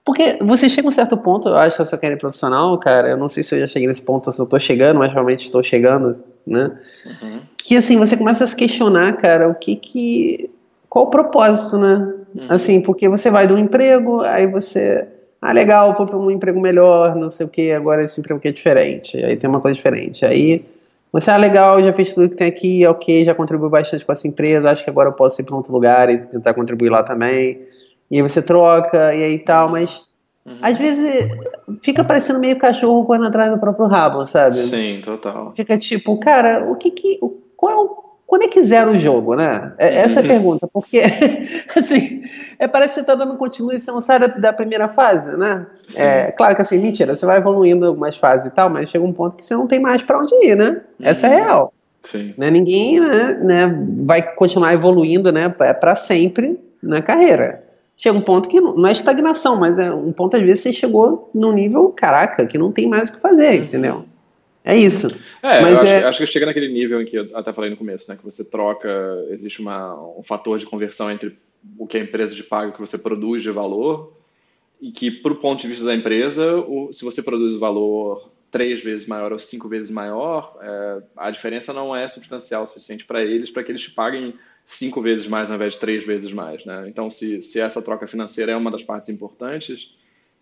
porque você chega a um certo ponto, eu acho que a sua carreira profissional, cara, eu não sei se eu já cheguei nesse ponto, se eu tô chegando, mas realmente estou chegando, né? Uhum. Que assim, você começa a se questionar, cara, o que que. Qual o propósito, né? Uhum. Assim, porque você vai de um emprego, aí você. Ah, legal, vou para um emprego melhor, não sei o que, agora esse emprego aqui é diferente, aí tem uma coisa diferente. Aí você, ah, legal, já fez tudo que tem aqui, ok, já contribuiu bastante com essa empresa, acho que agora eu posso ir para outro lugar e tentar contribuir lá também e aí você troca, e aí tal, mas uhum. às vezes fica parecendo meio cachorro correndo atrás do próprio rabo, sabe? Sim, total. Fica tipo, cara, o que que. Qual é o, quando é que zera o jogo, né? É, essa é a pergunta, porque assim, é, parece que você está dando continuação, sabe, da, da primeira fase, né? É, claro que assim, mentira, você vai evoluindo algumas fases e tal, mas chega um ponto que você não tem mais para onde ir, né? Essa é real. Sim. Né? Ninguém né, né, vai continuar evoluindo né, para sempre na carreira. Chega um ponto que não é estagnação, mas é um ponto às vezes você chegou num nível, caraca, que não tem mais o que fazer, uhum. entendeu? É isso. É, Mas acho, é... acho, que chega naquele nível em que eu até falei no começo, né? Que você troca, existe uma, um fator de conversão entre o que a empresa te paga e o que você produz de valor, e que, para o ponto de vista da empresa, o, se você produz o valor três vezes maior ou cinco vezes maior, é, a diferença não é substancial o suficiente para eles para que eles te paguem cinco vezes mais ao invés de três vezes mais. Né? Então, se, se essa troca financeira é uma das partes importantes,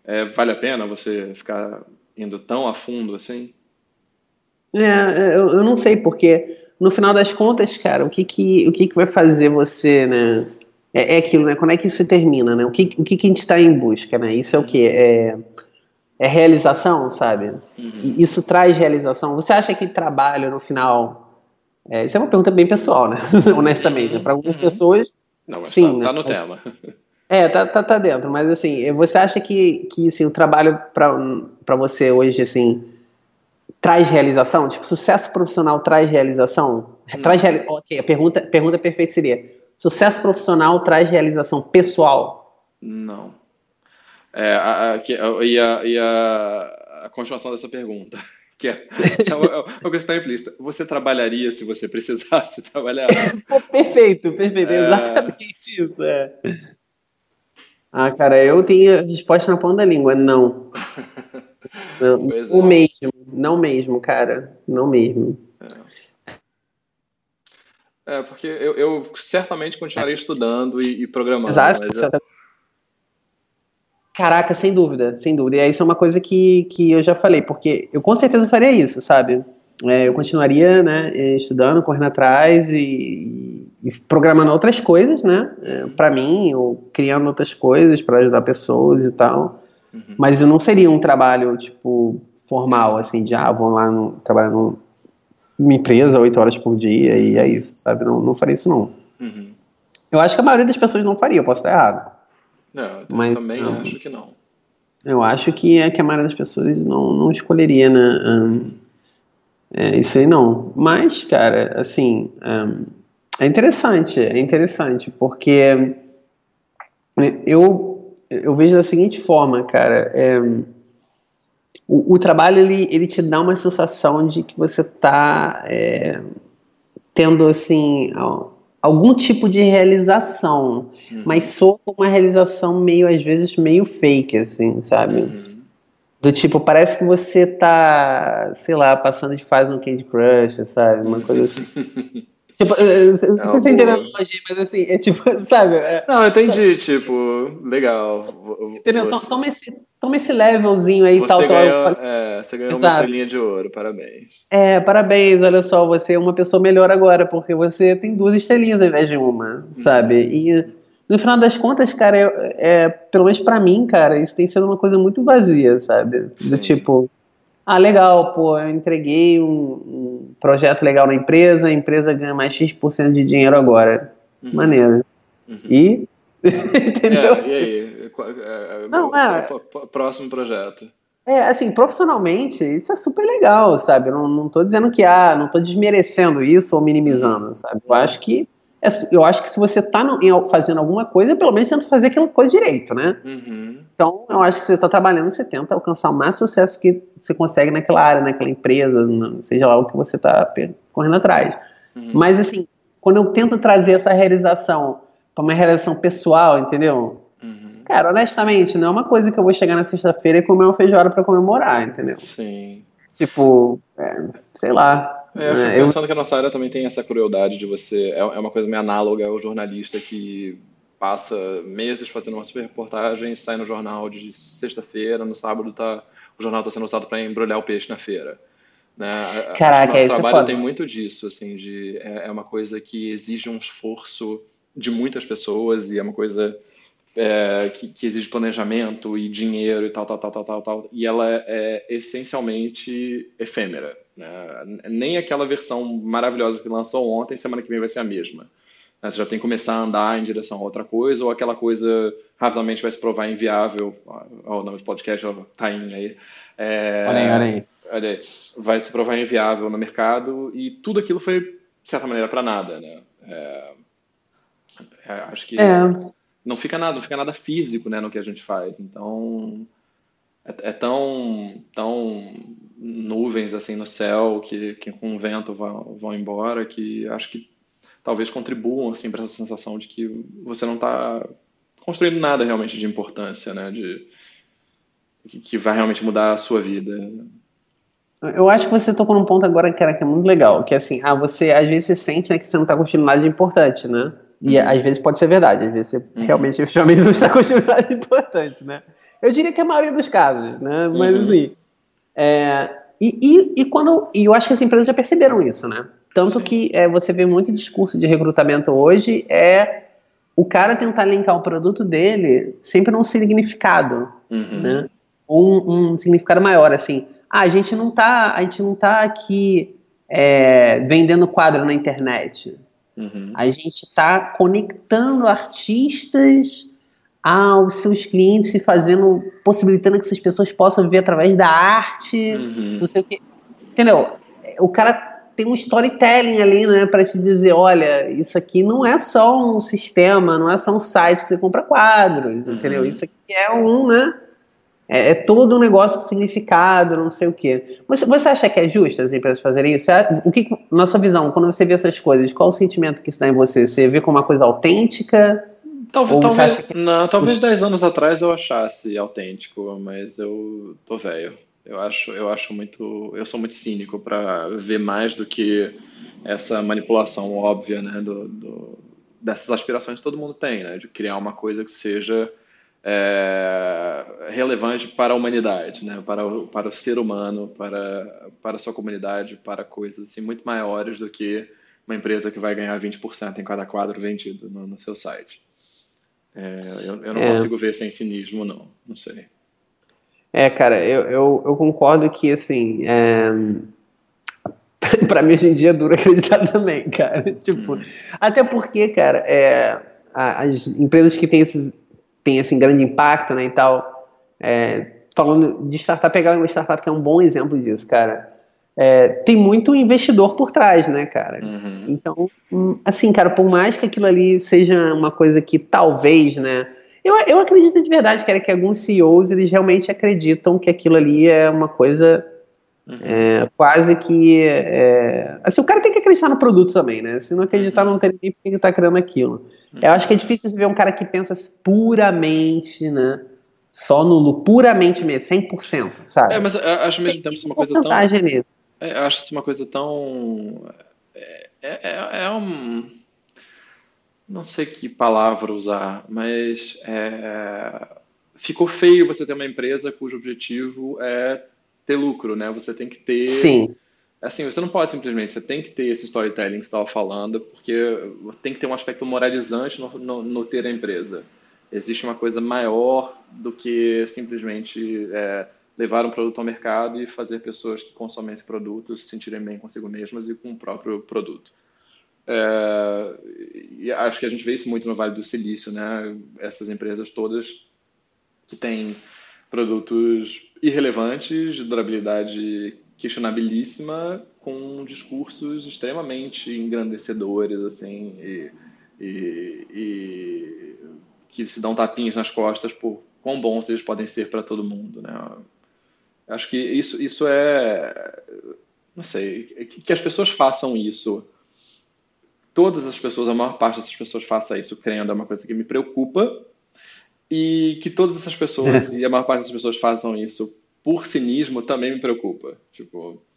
é, vale a pena você ficar indo tão a fundo assim? É, eu, eu não sei, porque no final das contas, cara, o que que, o que, que vai fazer você, né? É, é aquilo, né? Quando é que isso termina, né? O que, o que, que a gente está em busca, né? Isso é o que? É, é realização, sabe? Uhum. Isso traz realização. Você acha que trabalho no final. É, isso é uma pergunta bem pessoal, né? Honestamente. Para algumas uhum. pessoas. Não, sim, tá, tá no tema. É, tá, tá, tá dentro. Mas assim, você acha que, que assim, o trabalho para você hoje, assim traz realização? Tipo, sucesso profissional traz realização? Hum. Traz reali Ok, a pergunta, pergunta perfeita seria: sucesso profissional traz realização pessoal? Não. É, a, a, e a, e a, a continuação dessa pergunta, que é, é uma, é questão implícita. Você trabalharia se você precisasse trabalhar? perfeito, perfeito, é... exatamente isso. É. Ah, cara, eu tenho a resposta na ponta da língua, não. Não, não é. mesmo, não mesmo, cara. Não mesmo. É, é porque eu, eu, certamente continuaria estudando e, e programando. Exato. Mas... Caraca, sem dúvida, sem dúvida. E isso é uma coisa que, que eu já falei, porque eu com certeza faria isso, sabe? É, eu continuaria né, estudando, correndo atrás e, e programando outras coisas, né? É, para mim, ou criando outras coisas para ajudar pessoas e tal. Uhum. Mas não seria um trabalho, tipo, formal, assim, de, ah, vou lá no, trabalhar numa empresa oito horas por dia e é isso, sabe? Não, não faria isso, não. Uhum. Eu acho que a maioria das pessoas não faria, eu posso estar errado. Não, eu mas, também não, acho que não. Eu acho que, é que a maioria das pessoas não, não escolheria, né? Um, é, isso aí não. Mas, cara, assim, um, é interessante, é interessante, porque eu eu vejo da seguinte forma, cara. É, o, o, trabalho ele, ele te dá uma sensação de que você está é, tendo assim algum tipo de realização, uhum. mas só uma realização meio às vezes meio fake, assim, sabe? Uhum. Do tipo, parece que você tá, sei lá, passando de fase no Candy Crush, sabe? Uma coisa assim. Tipo, não, sei se você entendeu a analogia, mas assim, é tipo, sabe? É, não, eu entendi, tipo, legal. Entendeu? Você, toma, esse, toma esse levelzinho aí, você tal, ganhou, tal. É, você ganhou Exato. uma estrelinha de ouro, parabéns. É, parabéns, olha só, você é uma pessoa melhor agora, porque você tem duas estrelinhas ao invés de uma, sabe? Uhum. E no final das contas, cara, é, é, pelo menos pra mim, cara, isso tem sido uma coisa muito vazia, sabe? Sim. Do tipo ah, legal, pô, eu entreguei um, um, projeto legal na empresa, a empresa ganha mais X% de dinheiro agora. Uhum. Maneiro. Uhum. E. Entendeu? É, e aí? É, é, Não, é. Próximo projeto. É, assim, profissionalmente, isso é super legal, sabe? Eu não, não tô dizendo que, ah, não tô desmerecendo isso ou minimizando, uhum. sabe? Eu acho que eu acho que se você está fazendo alguma coisa, pelo menos tenta fazer aquela coisa direito, né? Uhum. Então, eu acho que você está trabalhando, você tenta alcançar o máximo sucesso que você consegue naquela área, naquela empresa, seja lá o que você está correndo atrás. Uhum. Mas, assim, quando eu tento trazer essa realização para uma realização pessoal, entendeu? Uhum. Cara, honestamente, não é uma coisa que eu vou chegar na sexta-feira e comer uma feijoada para comemorar, entendeu? Sim. Tipo, é, sei lá. É, eu fico é, pensando eu... que a nossa área também tem essa crueldade de você. É, é uma coisa meio análoga ao jornalista que passa meses fazendo uma super reportagem, sai no jornal de sexta-feira, no sábado tá, o jornal está sendo usado para embrulhar o peixe na feira. Né? Caraca, o trabalho é tem muito disso, assim, de, é, é uma coisa que exige um esforço de muitas pessoas e é uma coisa é, que, que, exige planejamento e dinheiro e tal, tal, tal, tal, tal, tal e ela é essencialmente efêmera. Né? Nem aquela versão maravilhosa que lançou ontem, semana que vem vai ser a mesma. Né? Você já tem que começar a andar em direção a outra coisa, ou aquela coisa rapidamente vai se provar inviável. Olha o nome do podcast, tá indo aí. É, olha aí, olha aí. Olha aí. Vai se provar inviável no mercado e tudo aquilo foi, de certa maneira, para nada. Né? É, é, acho que. É não fica nada, não fica nada físico, né, no que a gente faz. Então é, é tão, tão nuvens assim no céu que, que com o vento vão, vão embora que acho que talvez contribuam assim para essa sensação de que você não está construindo nada realmente de importância, né, de que, que vai realmente mudar a sua vida. Eu acho que você tocou num ponto agora, cara, que é muito legal, que é assim, ah, você às vezes você sente né, que você não está construindo nada de importante, né? E uhum. às vezes pode ser verdade, às vezes você uhum. realmente efetivamente não está construindo nada importante, né? Eu diria que é a maioria dos casos, né? Mas uhum. assim. É, e, e, e, quando. E eu acho que as empresas já perceberam isso, né? Tanto Sim. que é, você vê muito discurso de recrutamento hoje é o cara tentar linkar o produto dele sempre num significado, uhum. né? Um, um significado maior, assim. Ah, a gente não tá, a gente não tá aqui é, vendendo quadro na internet. Uhum. A gente está conectando artistas aos seus clientes e fazendo, possibilitando que essas pessoas possam viver através da arte, uhum. não sei o que. Entendeu? O cara tem um storytelling ali, né, para te dizer, olha, isso aqui não é só um sistema, não é só um site que você compra quadros, uhum. entendeu? Isso aqui é um, né, é, é, todo um negócio com significado, não sei o quê. Você, você acha que é justo as empresas fazerem isso? O que, na sua visão, quando você vê essas coisas, qual o sentimento que isso dá em você? Você vê como uma coisa autêntica? Talvez, talvez, que... não, talvez 10 anos atrás eu achasse autêntico, mas eu tô velho. Eu acho, eu acho muito, eu sou muito cínico para ver mais do que essa manipulação óbvia, né, do, do, dessas aspirações que todo mundo tem, né, de criar uma coisa que seja é, relevante para a humanidade, né? para, o, para o ser humano, para, para a sua comunidade, para coisas assim, muito maiores do que uma empresa que vai ganhar 20% em cada quadro vendido no, no seu site. É, eu, eu, não é. consigo ver sem cinismo, não. Não sei. É, cara, eu, eu, eu concordo que, assim, é... para mim hoje em dia é duro acreditar também, cara. tipo, hum. até porque, cara, é, as empresas que têm esses, tem assim grande impacto, né, e tal. É, falando de startup, pegar uma startup que é um bom exemplo disso, cara. É, tem muito investidor por trás, né, cara? Uhum. Então, hum, assim, cara, por mais que aquilo ali seja uma coisa que talvez, né? Eu, eu acredito de verdade, cara, que alguns CEOs eles realmente acreditam que aquilo ali é uma coisa. É, quase que. É, assim, o cara tem que acreditar no produto também, né? Se não acreditar, uhum. não tem nem porque ele tá criando aquilo. Eu acho que é difícil ver um cara que pensa puramente, né? Só no puramente mesmo, 100%, sabe? É, mas eu acho ao mesmo tempo isso uma coisa tão. Nisso. É, eu acho isso uma coisa tão. É, é, é, é, um. Não sei que palavra usar, mas ficou feio você ter uma empresa cujo objetivo é ter lucro, né? Você tem que ter. Sim assim, você não pode simplesmente, você tem que ter esse storytelling que você estava falando, porque tem que ter um aspecto moralizante no, no, no ter a empresa. Existe uma coisa maior do que simplesmente é, levar um produto ao mercado e fazer pessoas que consomem esse produto se sentirem bem consigo mesmas e com o próprio produto. É, e acho que a gente vê isso muito no Vale do Silício, né? Essas empresas todas que têm produtos irrelevantes, de durabilidade questionabilíssima com discursos extremamente engrandecedores, assim, e, e, e, que se dão tapinhas nas costas por quão bons eles podem ser para todo mundo, né? Acho que isso, isso é, não sei, que, que as pessoas façam isso, todas as pessoas, a maior parte dessas pessoas faça isso crendo é uma coisa que me preocupa, e que todas essas pessoas e a maior parte das pessoas façam isso por cinismo também me preocupa. Tipo.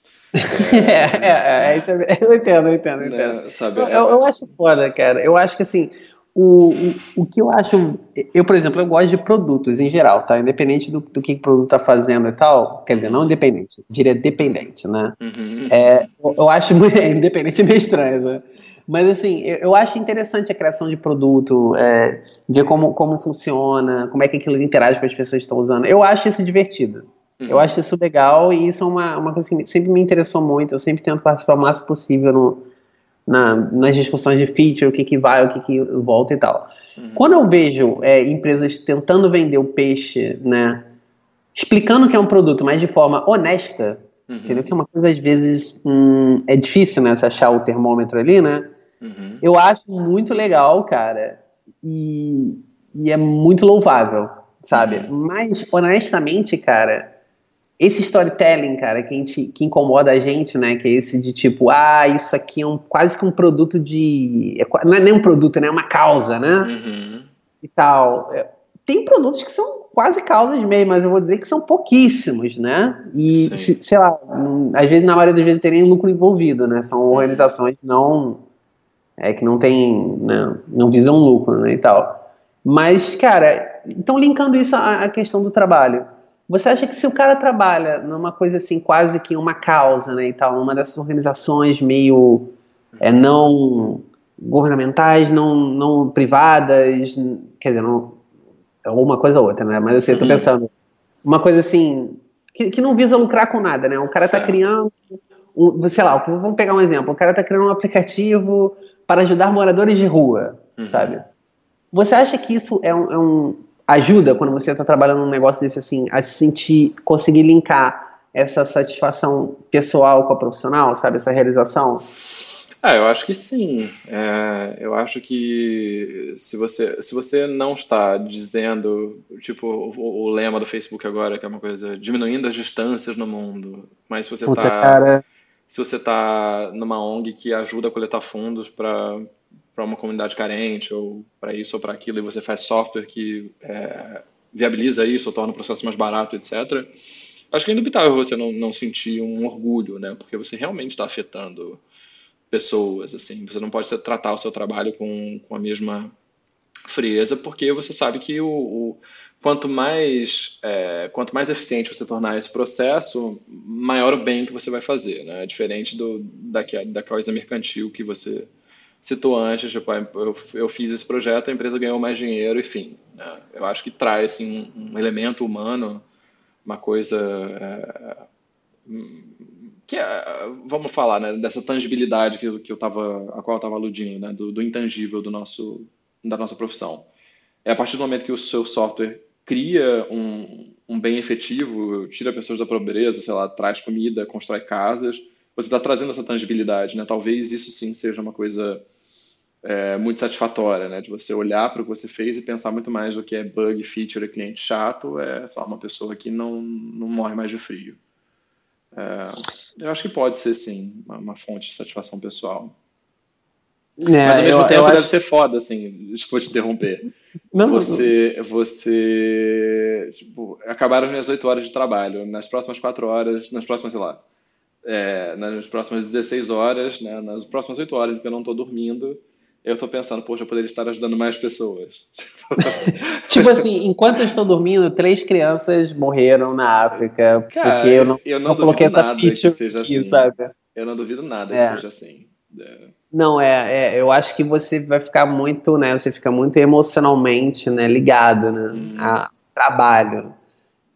É, é, é, é, eu entendo, eu entendo, eu né, entendo. Né, sabe, eu, eu, acho foda, cara. Eu acho que assim, o, o, o que eu acho. Eu, por exemplo, eu gosto de produtos em geral, tá? Independente do, do que o produto tá fazendo e tal. Quer dizer, não independente, diria dependente, né? Uhum. É, eu, eu, acho independente meio estranho, né? Mas assim, eu, eu, acho interessante a criação de produto, é, ver como, como funciona, como é que aquilo interage com as pessoas que estão usando. Eu acho isso divertido. Uhum. Eu acho isso legal e isso é uma, uma coisa que sempre me interessou muito. Eu sempre tento participar o máximo possível no, na, nas discussões de feature, o que, que vai, o que, que volta e tal. Uhum. Quando eu vejo é, empresas tentando vender o peixe, né, explicando que é um produto, mas de forma honesta, uhum. entendeu? Que é uma coisa, às vezes, hum, é difícil, né, se achar o termômetro ali, né? Uhum. Eu acho muito legal, cara, e, e é muito louvável, sabe? Uhum. Mas, honestamente, cara, esse storytelling, cara, que, a gente, que incomoda a gente, né? Que é esse de tipo, ah, isso aqui é um, quase que um produto de. É, não é nem um produto, né? É uma causa, né? Uhum. E tal. É, tem produtos que são quase causas mesmo, mas eu vou dizer que são pouquíssimos, né? E, se, sei lá, às vezes, na maioria das vezes, tem nem lucro envolvido, né? São uhum. organizações não. É, que não tem. Né, não visam lucro, né? E tal. Mas, cara, então linkando isso à, à questão do trabalho. Você acha que se o cara trabalha numa coisa assim, quase que uma causa, né, e tal, numa dessas organizações meio é, não governamentais, não, não privadas, quer dizer, não, é uma coisa ou outra, né, mas assim, eu tô pensando, uma coisa assim, que, que não visa lucrar com nada, né, o cara tá certo. tá criando, um, sei lá, vamos pegar um exemplo, o cara tá criando um aplicativo para ajudar moradores de rua, uhum. sabe? Você acha que isso é um, é um ajuda quando você está trabalhando num negócio desse assim, a se sentir, conseguir linkar essa satisfação pessoal com a profissional, sabe, essa realização? Ah, eu acho que sim. É, eu acho que se você, se você não está dizendo, tipo, o, o, lema do Facebook agora, que é uma coisa, diminuindo as distâncias no mundo, mas se você está se você está numa ONG que ajuda a coletar fundos para para uma comunidade carente ou para isso ou para aquilo e você faz software que é, viabiliza isso ou torna o processo mais barato, etc. Acho que é indubitável você não, não sentir um orgulho, né? Porque você realmente está afetando pessoas, assim. Você não pode tratar o seu trabalho com, com a mesma frieza, porque você sabe que o, o quanto mais é, quanto mais eficiente você tornar esse processo, maior o bem que você vai fazer, né? Diferente do da, da coisa mercantil que você citou antes, tipo, eu, eu fiz esse projeto, a empresa ganhou mais dinheiro, enfim. Né? Eu acho que traz assim, um, elemento humano, uma coisa é, que é, vamos falar, né, dessa tangibilidade que, que eu tava, a qual eu estava aludindo, né, do, do, intangível do nosso, da nossa profissão. É a partir do momento que o seu software cria um, um bem efetivo, tira pessoas da pobreza, sei lá, traz comida, constrói casas, você está trazendo essa tangibilidade, né? Talvez isso sim seja uma coisa é, muito satisfatória, né? De você olhar para o que você fez e pensar muito mais do que é bug, feature, cliente chato, é só uma pessoa que não, não morre mais de frio. É, eu acho que pode ser, sim, uma, uma fonte de satisfação pessoal. É, Mas ao mesmo eu, tempo eu deve acho... ser foda, assim, desculpa te interromper. Não, você, não. você, tipo, acabaram as minhas 8 horas de trabalho. Nas próximas 4 horas, nas próximas, sei lá, é, nas próximas 16 horas, né, nas próximas 8 horas que eu não estou dormindo, eu tô pensando, poxa, eu poderia estar ajudando mais pessoas. tipo assim, enquanto eu estou dormindo, três crianças morreram na África, Cara, porque eu não, eu não, não coloquei essa feature aqui, assim. sabe? Eu não duvido nada é. que seja assim. É. Não, é, é, eu acho que você vai ficar muito, né, você fica muito emocionalmente, né, ligado, né, hum. a trabalho.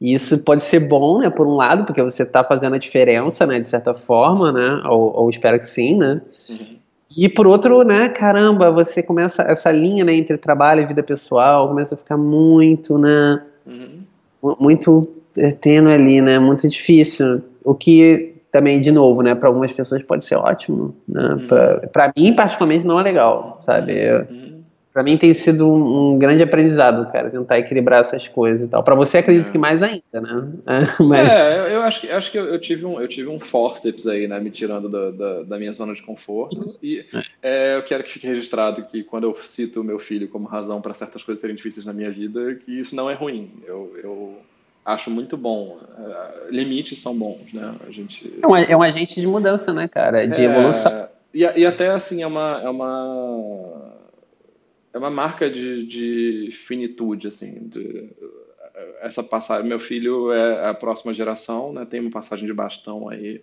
E isso pode ser bom, né, por um lado, porque você está fazendo a diferença, né, de certa forma, né, ou, ou espero que sim, né, uhum. E por outro, né, caramba, você começa essa linha, né, entre trabalho e vida pessoal, começa a ficar muito, né, uhum. muito é, tênue ali, né, muito difícil. O que também, de novo, né, para algumas pessoas pode ser ótimo, né, uhum. para mim, particularmente, não é legal, sabe? Uhum para mim tem sido um, um, grande aprendizado, cara, tentar equilibrar essas coisas e tal. Para você acredito é. que mais ainda, né? É, mas... é eu acho que acho que eu, tive um eu tive um forceps aí, né, me tirando da, da, da minha zona de conforto. E é. eu quero que fique registrado que quando eu cito o meu filho como razão para certas coisas serem difíceis na minha vida, que isso não é ruim. Eu, eu acho muito bom. Uh, limites são bons, né? A gente é um, é um agente de mudança, né, cara? De é, evolução. E, e até assim é uma é uma é uma marca de, de finitude, assim, de, essa passagem. Meu filho é a próxima geração, né? Tem uma passagem de bastão aí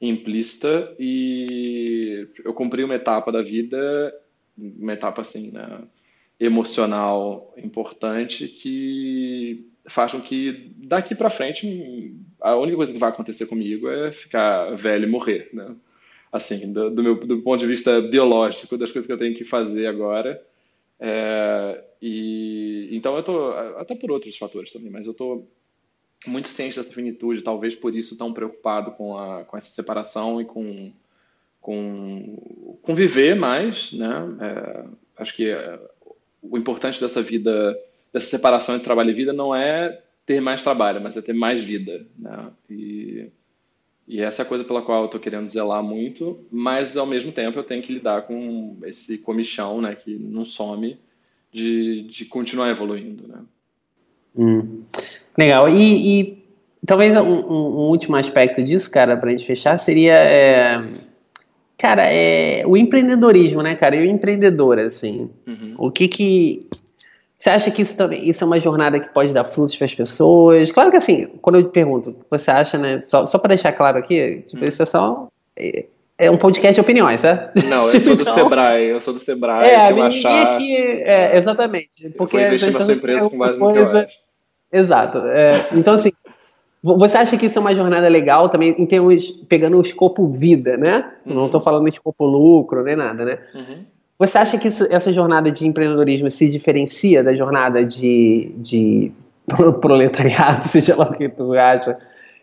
implícita e eu cumpri uma etapa da vida, uma etapa assim, né? emocional importante que faz com que daqui para frente a única coisa que vai acontecer comigo é ficar velho e morrer, né? Assim, do, do meu do ponto de vista biológico, das coisas que eu tenho que fazer agora. É, e então eu tô até por outros fatores também, mas eu tô muito ciente dessa finitude, talvez por isso tão preocupado com a com essa separação e com com, com viver mais, né? É, acho que é, o importante dessa vida, dessa separação entre trabalho e vida, não é ter mais trabalho, mas é ter mais vida. Né? E, e essa é a coisa pela qual eu estou querendo zelar muito, mas ao mesmo tempo eu tenho que lidar com esse comichão, né, que não some, de, de continuar evoluindo. Né? Hum. Legal. E, e talvez um, um, último aspecto disso, cara, para a gente fechar, seria. É Cara, é o empreendedorismo, né, cara? E o empreendedor, assim. Uhum. O que que. Você acha que isso também isso é uma jornada que pode dar frutos para as pessoas? Claro que assim, quando eu te pergunto, você acha, né? Só, só para deixar claro aqui, tipo, uhum. isso é só. É, é um podcast de opiniões, certo? Não, eu sou do então, Sebrae, eu sou do Sebrae, é, relaxar. Aqui, é, exatamente. Porque eu vou investir na sua empresa com base no que eu acho. Exato. É, então, assim, você acha que isso é uma jornada legal também, em termos, pegando o escopo vida, né? Uhum. Não estou falando escopo lucro, nem nada, né? Uhum. Você acha que isso, essa jornada de empreendedorismo se diferencia da jornada de, de proletariado, seja lá o que tu acha,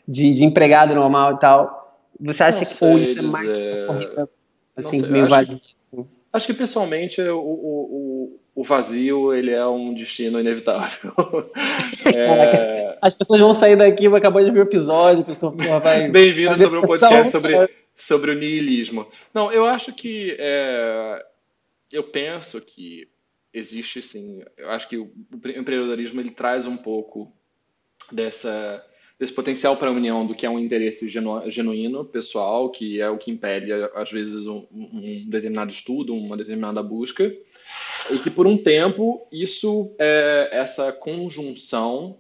de, de empregado normal e tal? Você acha que ou isso é mais uma corrida assim, meio vazia? Assim? Acho que pessoalmente o, o, o vazio ele é um destino inevitável. é... As pessoas vão sair daqui, vai acabar de ver o episódio, pessoa vai. Bem-vindo sobre o podcast sobre, sobre o niilismo. Não, eu acho que é... eu penso que existe sim. Eu acho que o empreendedorismo ele traz um pouco dessa desse potencial para a união do que é um interesse genu, genuíno, pessoal, que é o que impede, às vezes, um, um, determinado estudo, uma determinada busca, e que, por um tempo, isso, é, essa conjunção,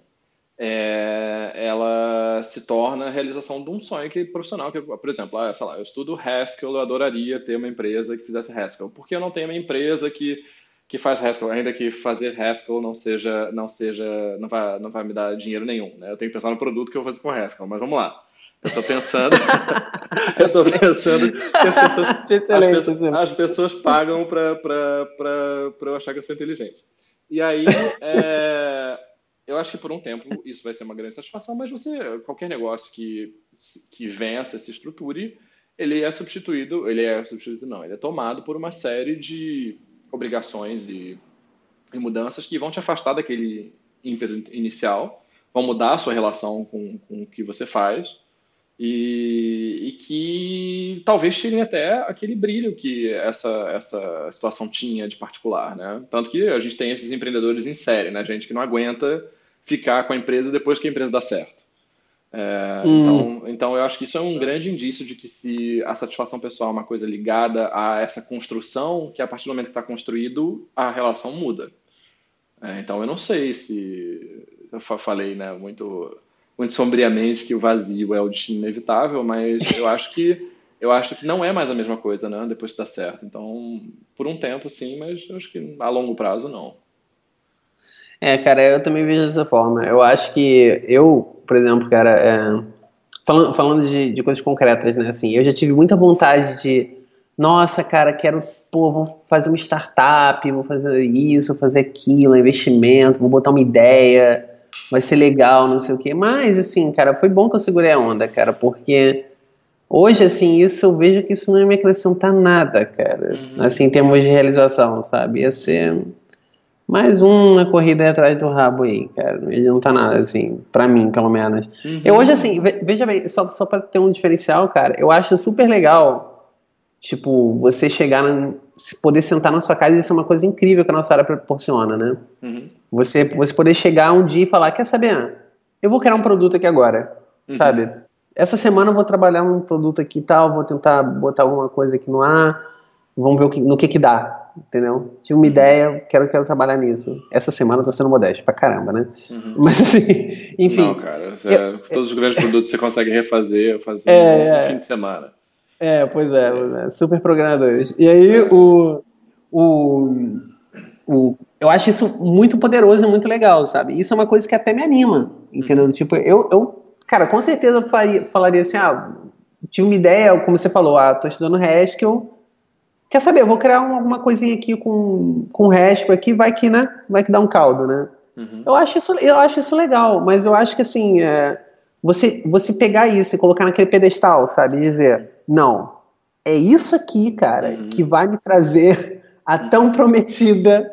é, ela se torna a realização de um sonho que, profissional, que, por exemplo, ah, sei lá, eu estudo Haskell, eu adoraria ter uma empresa que fizesse Haskell. Por que eu não tenho uma empresa que que faz Haskell, ainda que fazer Haskell não seja, não seja, não vai, não vai me dar dinheiro nenhum, né? Eu tenho que pensar no produto que eu vou fazer com Haskell, mas vamos lá. Eu estou pensando, eu estou pensando que as pessoas, as pessoas, as pessoas pagam para eu achar que eu sou inteligente. E aí, é, eu acho que por um tempo isso vai ser uma grande satisfação, mas você, qualquer negócio que, que vença, se estruture, ele é substituído, ele é substituído não, ele é tomado por uma série de obrigações e, e mudanças que vão te afastar daquele ímpeto inicial, vão mudar a sua relação com, com o que você faz e, e, que talvez tirem até aquele brilho que essa, essa situação tinha de particular, né? Tanto que a gente tem esses empreendedores em série, né? Gente que não aguenta ficar com a empresa depois que a empresa dá certo. É, hum. então, então, eu acho que isso é um grande indício de que se a satisfação pessoal é uma coisa ligada a essa construção, que a partir do momento que está construído, a relação muda. É, então, eu não sei se eu falei né, muito, muito sombriamente que o vazio é o destino inevitável, mas eu acho que eu acho que não é mais a mesma coisa, né? Depois que dá certo. Então, por um tempo, sim, mas eu acho que a longo prazo, não. É, cara, eu também vejo dessa forma. Eu acho que eu por exemplo, cara, é, falando, falando de, de, coisas concretas, né? Assim, eu já tive muita vontade de, nossa, cara, quero, pô, vou fazer uma startup, vou fazer isso, vou fazer aquilo, investimento, vou botar uma ideia, vai ser legal, não sei o quê. Mas, assim, cara, foi bom que eu segurei a onda, cara, porque hoje, assim, isso eu vejo que isso não ia me acrescentar nada, cara, uhum. assim, em termos de realização, sabe? Ia ser mais uma corrida atrás do rabo aí, cara. Não tá nada, assim, pra mim, pelo menos. Uhum. Eu hoje, assim, veja bem, só, só pra ter um diferencial, cara, eu acho super legal, tipo, você chegar, na, poder sentar na sua casa, isso é uma coisa incrível que a nossa área proporciona, né? Uhum. Você, você poder chegar um dia e falar, quer saber, eu vou criar um produto aqui agora, uhum. sabe? Essa semana eu vou trabalhar um produto aqui e tal, vou tentar botar alguma coisa aqui no ar, vamos ver o que, no que que dá entendeu? Tive uma ideia, quero, quero trabalhar nisso. Essa semana eu tô sendo modesto pra caramba, né? Uhum. Mas assim, enfim. Não, cara, é, todos os grandes produtos você consegue refazer, fazer é, no é. fim de semana. É, pois é, é, super programadores. E aí o, o, o. Eu acho isso muito poderoso e muito legal, sabe? Isso é uma coisa que até me anima, entendeu? Uhum. Tipo, eu, eu, cara, com certeza eu faria, falaria assim, ah, tive uma ideia, como você falou, ah, tô estudando Haskell, quer saber, eu vou criar uma, alguma coisinha aqui com, com Haskell aqui, vai que, né, vai que dá um caldo, né? Uhum. Eu, acho isso, eu acho isso legal, mas eu acho que, assim, é, você, você pegar isso e colocar naquele pedestal, sabe, dizer, não, é isso aqui, cara, uhum. que vai me trazer a tão prometida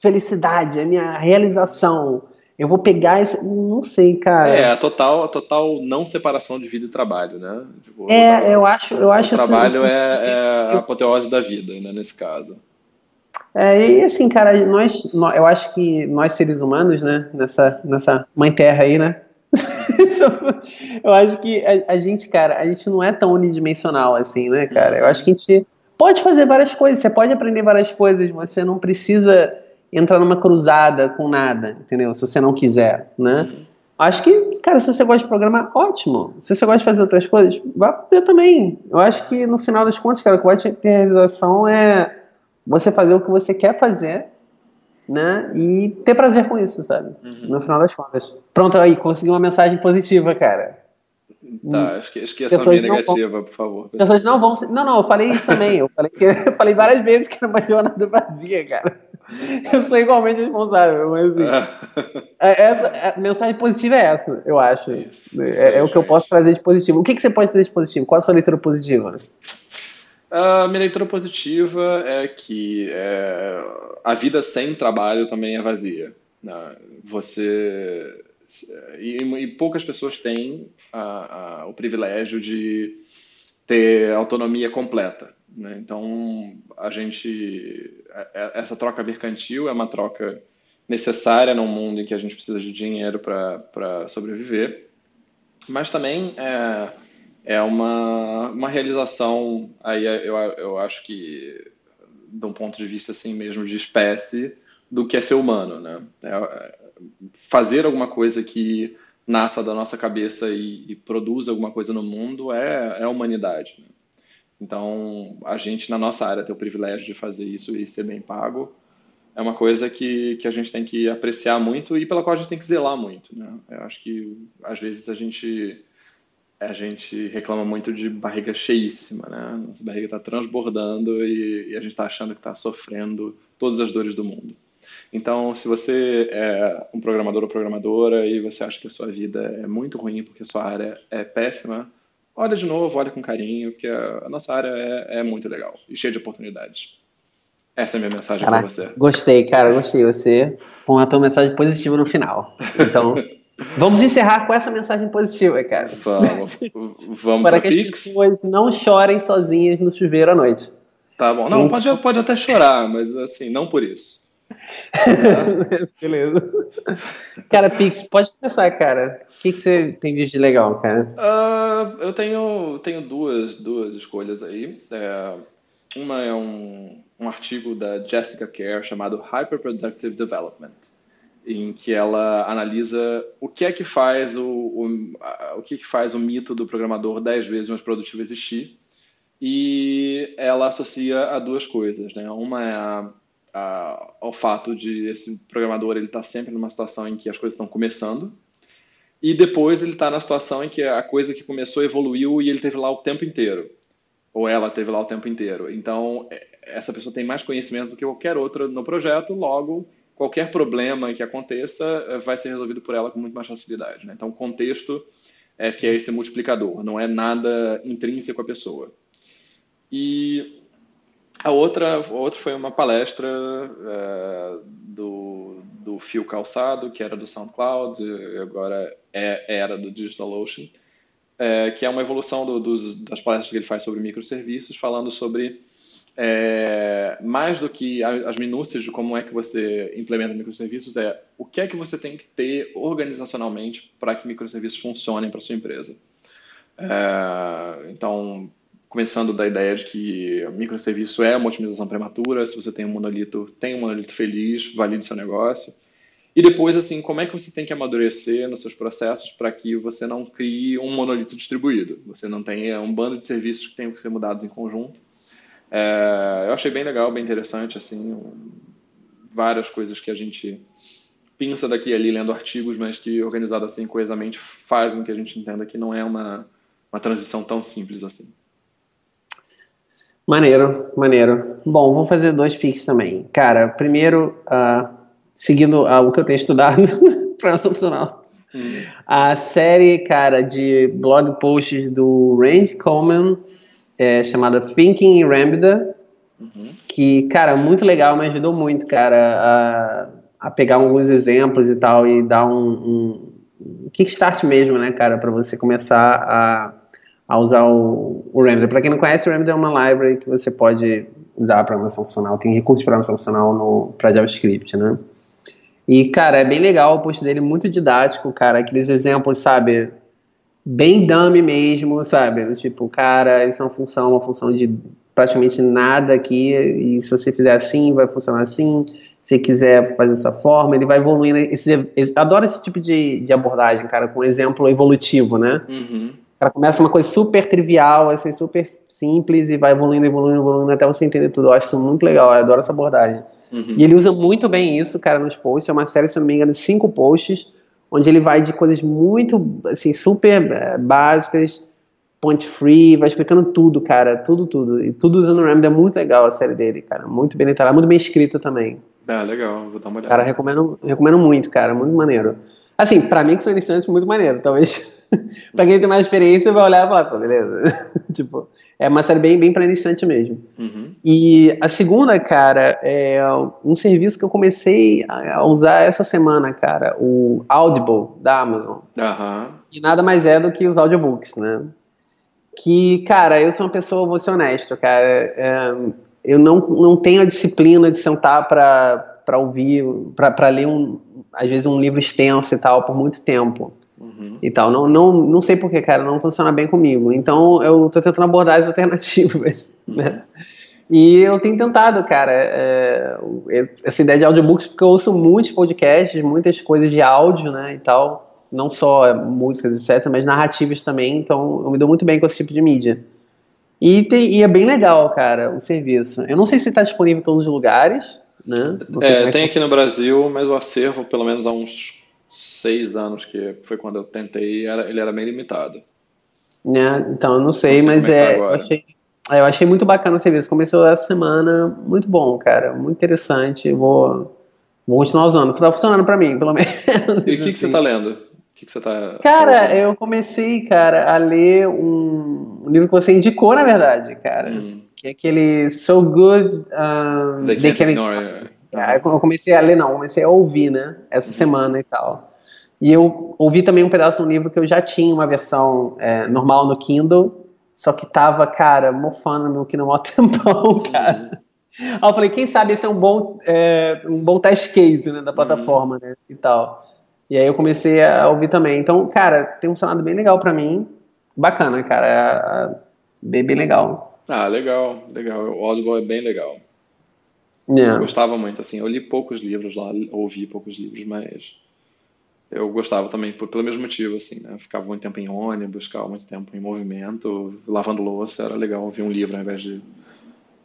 felicidade, a minha realização, eu vou pegar esse. Não sei, cara. É, a total, a total não separação de vida e trabalho, né? Tipo, é, eu acho. Eu o acho trabalho assim, é, é, a apoteose da vida, né, nesse caso. É, e assim, cara, nós, nós, eu acho que nós seres humanos, né, nessa, nessa mãe terra aí, né? eu acho que a, a, gente, cara, a gente não é tão unidimensional assim, né, cara? Eu acho que a gente pode fazer várias coisas, você pode aprender várias coisas, você não precisa entrar numa cruzada com nada, entendeu? Se você não quiser, né? Acho que, cara, se você gosta de programar, ótimo. Se você gosta de fazer outras coisas, vai fazer também. Eu acho que no final das contas, cara, o que vai ter realização é você fazer o que você quer fazer, né? E ter prazer com isso, sabe? Uhum. No final das contas. Pronto, aí, consegui uma mensagem positiva, cara. Tá, acho que, acho que essa minha negativa, vão, por favor. Pessoas não vão. Não, não, eu falei isso também. Eu falei, que, eu falei várias vezes que era uma jornada vazia, cara. Eu sou igualmente responsável, mas assim. É. É, essa, a mensagem positiva é essa, eu acho. Isso, é, isso é, é, o que eu posso trazer de positivo. O que, que você pode trazer de positivo? Qual a sua leitura positiva? A minha leitura positiva é que é, a vida sem trabalho também é vazia. Né? Você. E, e, poucas pessoas têm a, a, o privilégio de ter autonomia completa. Né? Então, a gente. É, é, essa troca mercantil é uma troca necessária num mundo em que a gente precisa de dinheiro para sobreviver, mas também é, é uma, uma realização, aí eu, eu acho que, de um ponto de vista assim mesmo de espécie, do que é ser humano. Né? É, fazer alguma coisa que nasça da nossa cabeça e, e produza alguma coisa no mundo é, é a humanidade. Né? Então, a gente, na nossa área, ter o privilégio de fazer isso e ser bem pago é uma coisa que, que a gente tem que apreciar muito e pela qual a gente tem que zelar muito. Né? Eu acho que, às vezes, a gente, a gente reclama muito de barriga cheíssima. Né? Nossa barriga está transbordando e, e, a gente está achando que está sofrendo todas as dores do mundo. Então, se você é um programador ou programadora e você acha que a sua vida é muito ruim porque a sua área é péssima, olha de novo, olha com carinho, que a, nossa área é, é muito legal e cheia de oportunidades. Essa é a minha mensagem para você. Gostei, cara, gostei. Você com a tua mensagem positiva no final. Então, vamos encerrar com essa mensagem positiva, cara. Vamos. Vamos para que as pessoas não chorem sozinhas no chuveiro à noite. Tá bom. Não, pode, pode até chorar, mas assim, não por isso. Beleza. Cara, Pix, pode começar, cara. O que, que você tem visto de legal, cara? Uh, eu tenho, tenho duas, duas escolhas aí. É, uma é um, um artigo da Jessica Kerr chamado Hyperproductive Development, em que ela analisa o que é que faz o, o, o que, que faz o mito do programador 10 vezes mais produtivo existir. E ela associa a duas coisas, né? Uma é a a, ao fato de esse programador ele está sempre numa situação em que as coisas estão começando e depois ele está na situação em que a coisa que começou evoluiu e ele teve lá o tempo inteiro ou ela teve lá o tempo inteiro. Então é, essa pessoa tem mais conhecimento do que qualquer outra no projeto, logo qualquer problema que aconteça eh, vai ser resolvido por ela com muito mais facilidade. Né? Então o contexto é que é esse multiplicador, não é nada intrínseco à pessoa. E a outra, a outra foi uma palestra é, do, do Fio Calçado, que era do SoundCloud, agora é, era do DigitalOcean, é, que é uma evolução do, dos, das palestras que ele faz sobre microserviços, falando sobre é, mais do que as minúcias de como é que você implementa microserviços, é o que é que você tem que ter organizacionalmente para que microserviços funcionem para sua empresa. É, então, começando da ideia de que microserviço é uma otimização prematura, se você tem um monolito, tem um monolito feliz, valide seu negócio. E depois, assim, como é que você tem que amadurecer nos seus processos para que você não crie um monolito distribuído, você não tenha um bando de serviços que tenham que ser mudados em conjunto. É, eu achei bem legal, bem interessante, assim, um, várias coisas que a gente pinça daqui e ali lendo artigos, mas que organizado assim coesamente faz com que a gente entenda que não é uma, uma transição tão simples assim. Maneiro, maneiro. Bom, vou fazer dois piques também. Cara, primeiro, uh, seguindo uh, o que eu tenho estudado para funcional. Hum. A série, cara, de blog posts do Randy Coleman, é, chamada Thinking in Lambda, uhum. que, cara, muito legal, me ajudou muito, cara, a, a pegar alguns exemplos e tal e dar um, um kickstart mesmo, né, cara, para você começar a a usar o, o Render. Para quem não conhece, o Render é uma library que você pode usar para programação funcional. Tem recursos de programação funcional para JavaScript, né? E, cara, é bem legal o post dele, muito didático, cara. Aqueles exemplos, sabe? Bem dummy mesmo, sabe? Tipo, cara, isso é uma função, uma função de praticamente nada aqui. E se você fizer assim, vai funcionar assim. Se quiser fazer dessa forma, ele vai evoluindo. Esse, esse, adoro esse tipo de, de abordagem, cara, com exemplo evolutivo, né? Uhum cara começa uma coisa super trivial, assim, super simples e vai evoluindo, evoluindo, evoluindo até você entender tudo. Eu acho isso muito legal, eu adoro essa abordagem. Uhum. E ele usa muito bem isso, cara, nos posts. É uma série, se não me engano, de cinco posts, onde ele vai de coisas muito, assim, super é, básicas, point free, vai explicando tudo, cara, tudo, tudo. E tudo usando o Ramd é muito legal a série dele, cara. Muito bem detalhada, muito bem escrita também. Ah, legal, vou dar uma olhada. Cara, recomendo, recomendo muito, cara, muito maneiro. Assim, pra mim que sou iniciante, muito maneiro. Talvez pra quem tem mais experiência vai olhar e falar, pô, beleza. tipo, é uma série bem, bem pra iniciante mesmo. Uhum. E a segunda, cara, é um serviço que eu comecei a usar essa semana, cara, o Audible da Amazon. Uhum. E nada mais é do que os audiobooks, né? Que, cara, eu sou uma pessoa, vou ser honesto, cara, é, eu não, não tenho a disciplina de sentar pra, pra ouvir, pra, pra ler um, às vezes um livro extenso e tal por muito tempo uhum. e tal. Não, não, não sei porquê, cara, não funciona bem comigo. Então eu tô tentando abordar as alternativas, uhum. né? E eu tenho tentado, cara, é, essa ideia de audiobooks, porque eu ouço muitos podcasts, muitas coisas de áudio, né, e tal, não só músicas, etc., mas narrativas também, então eu me dou muito bem com esse tipo de mídia. E, tem, e é bem legal, cara, o serviço. Eu não sei se está disponível em todos os lugares, né? É, é tem aqui no Brasil, mas o acervo, pelo menos há uns seis anos, que foi quando eu tentei, era, ele era bem limitado. É, então, eu não sei, não sei mas é, eu, achei, é, eu achei muito bacana o serviço. Começou essa semana, muito bom, cara, muito interessante. Vou, vou continuar usando. Tá funcionando para mim, pelo menos. E o que, que você tá lendo? Que que você tá cara, eu comecei, cara, a ler um, livro que você indicou, na verdade, cara. Hum. Que é aquele So Good um, They, They Can't Ignore. É, eu comecei a ler, não, comecei a ouvir, né? Essa uhum. semana e tal. E eu ouvi também um pedaço de um livro que eu já tinha uma versão é, normal no Kindle, só que tava, cara, mofando no que não há tempão, cara. Uhum. Aí eu falei, quem sabe esse é um bom, é, um bom test case né, da plataforma, uhum. né? E tal. E aí eu comecei a ouvir também. Então, cara, tem funcionado bem legal para mim. Bacana, cara. É, é, bem, bem legal. Ah, legal, legal. O Audible é bem legal. Yeah. Eu gostava muito, assim. Eu li poucos livros lá, ouvi poucos livros, mas eu gostava também por, pelo mesmo motivo, assim, né? ficava muito tempo em ônibus, ficava muito tempo em movimento, lavando louça, era legal ouvir um livro ao invés de,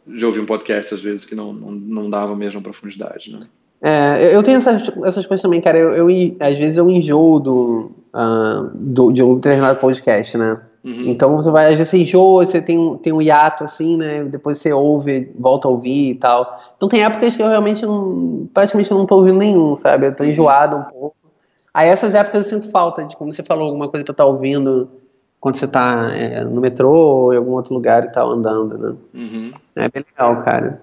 de ouvir um podcast, às vezes, que não, não, não dava a mesma profundidade, né? É, eu tenho essas, essas coisas também, cara. Eu, eu às vezes eu enjoo do, uh, do, de um determinado podcast, né? Uhum. Então você vai, às vezes você enjoa, você tem um, tem um hiato assim, né? Depois você ouve, volta a ouvir e tal. Então tem épocas que eu realmente não, praticamente não tô ouvindo nenhum, sabe? Eu tô uhum. enjoado um pouco. Aí essas épocas eu sinto falta de, como você falou, alguma coisa que eu tá ouvindo quando você tá é, no metrô ou em algum outro lugar e tal, andando, né? Uhum. É bem legal, cara.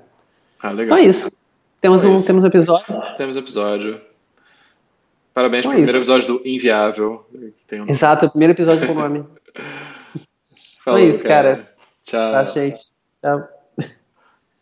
Ah, legal. Então é isso. Temos, um, temos um episódio? Temos episódio. Parabéns então pelo é primeiro episódio do Inviável. Um... Exato, primeiro episódio com o nome. Falou, então é isso, cara. cara. Tchau. Tá, gente. Tchau.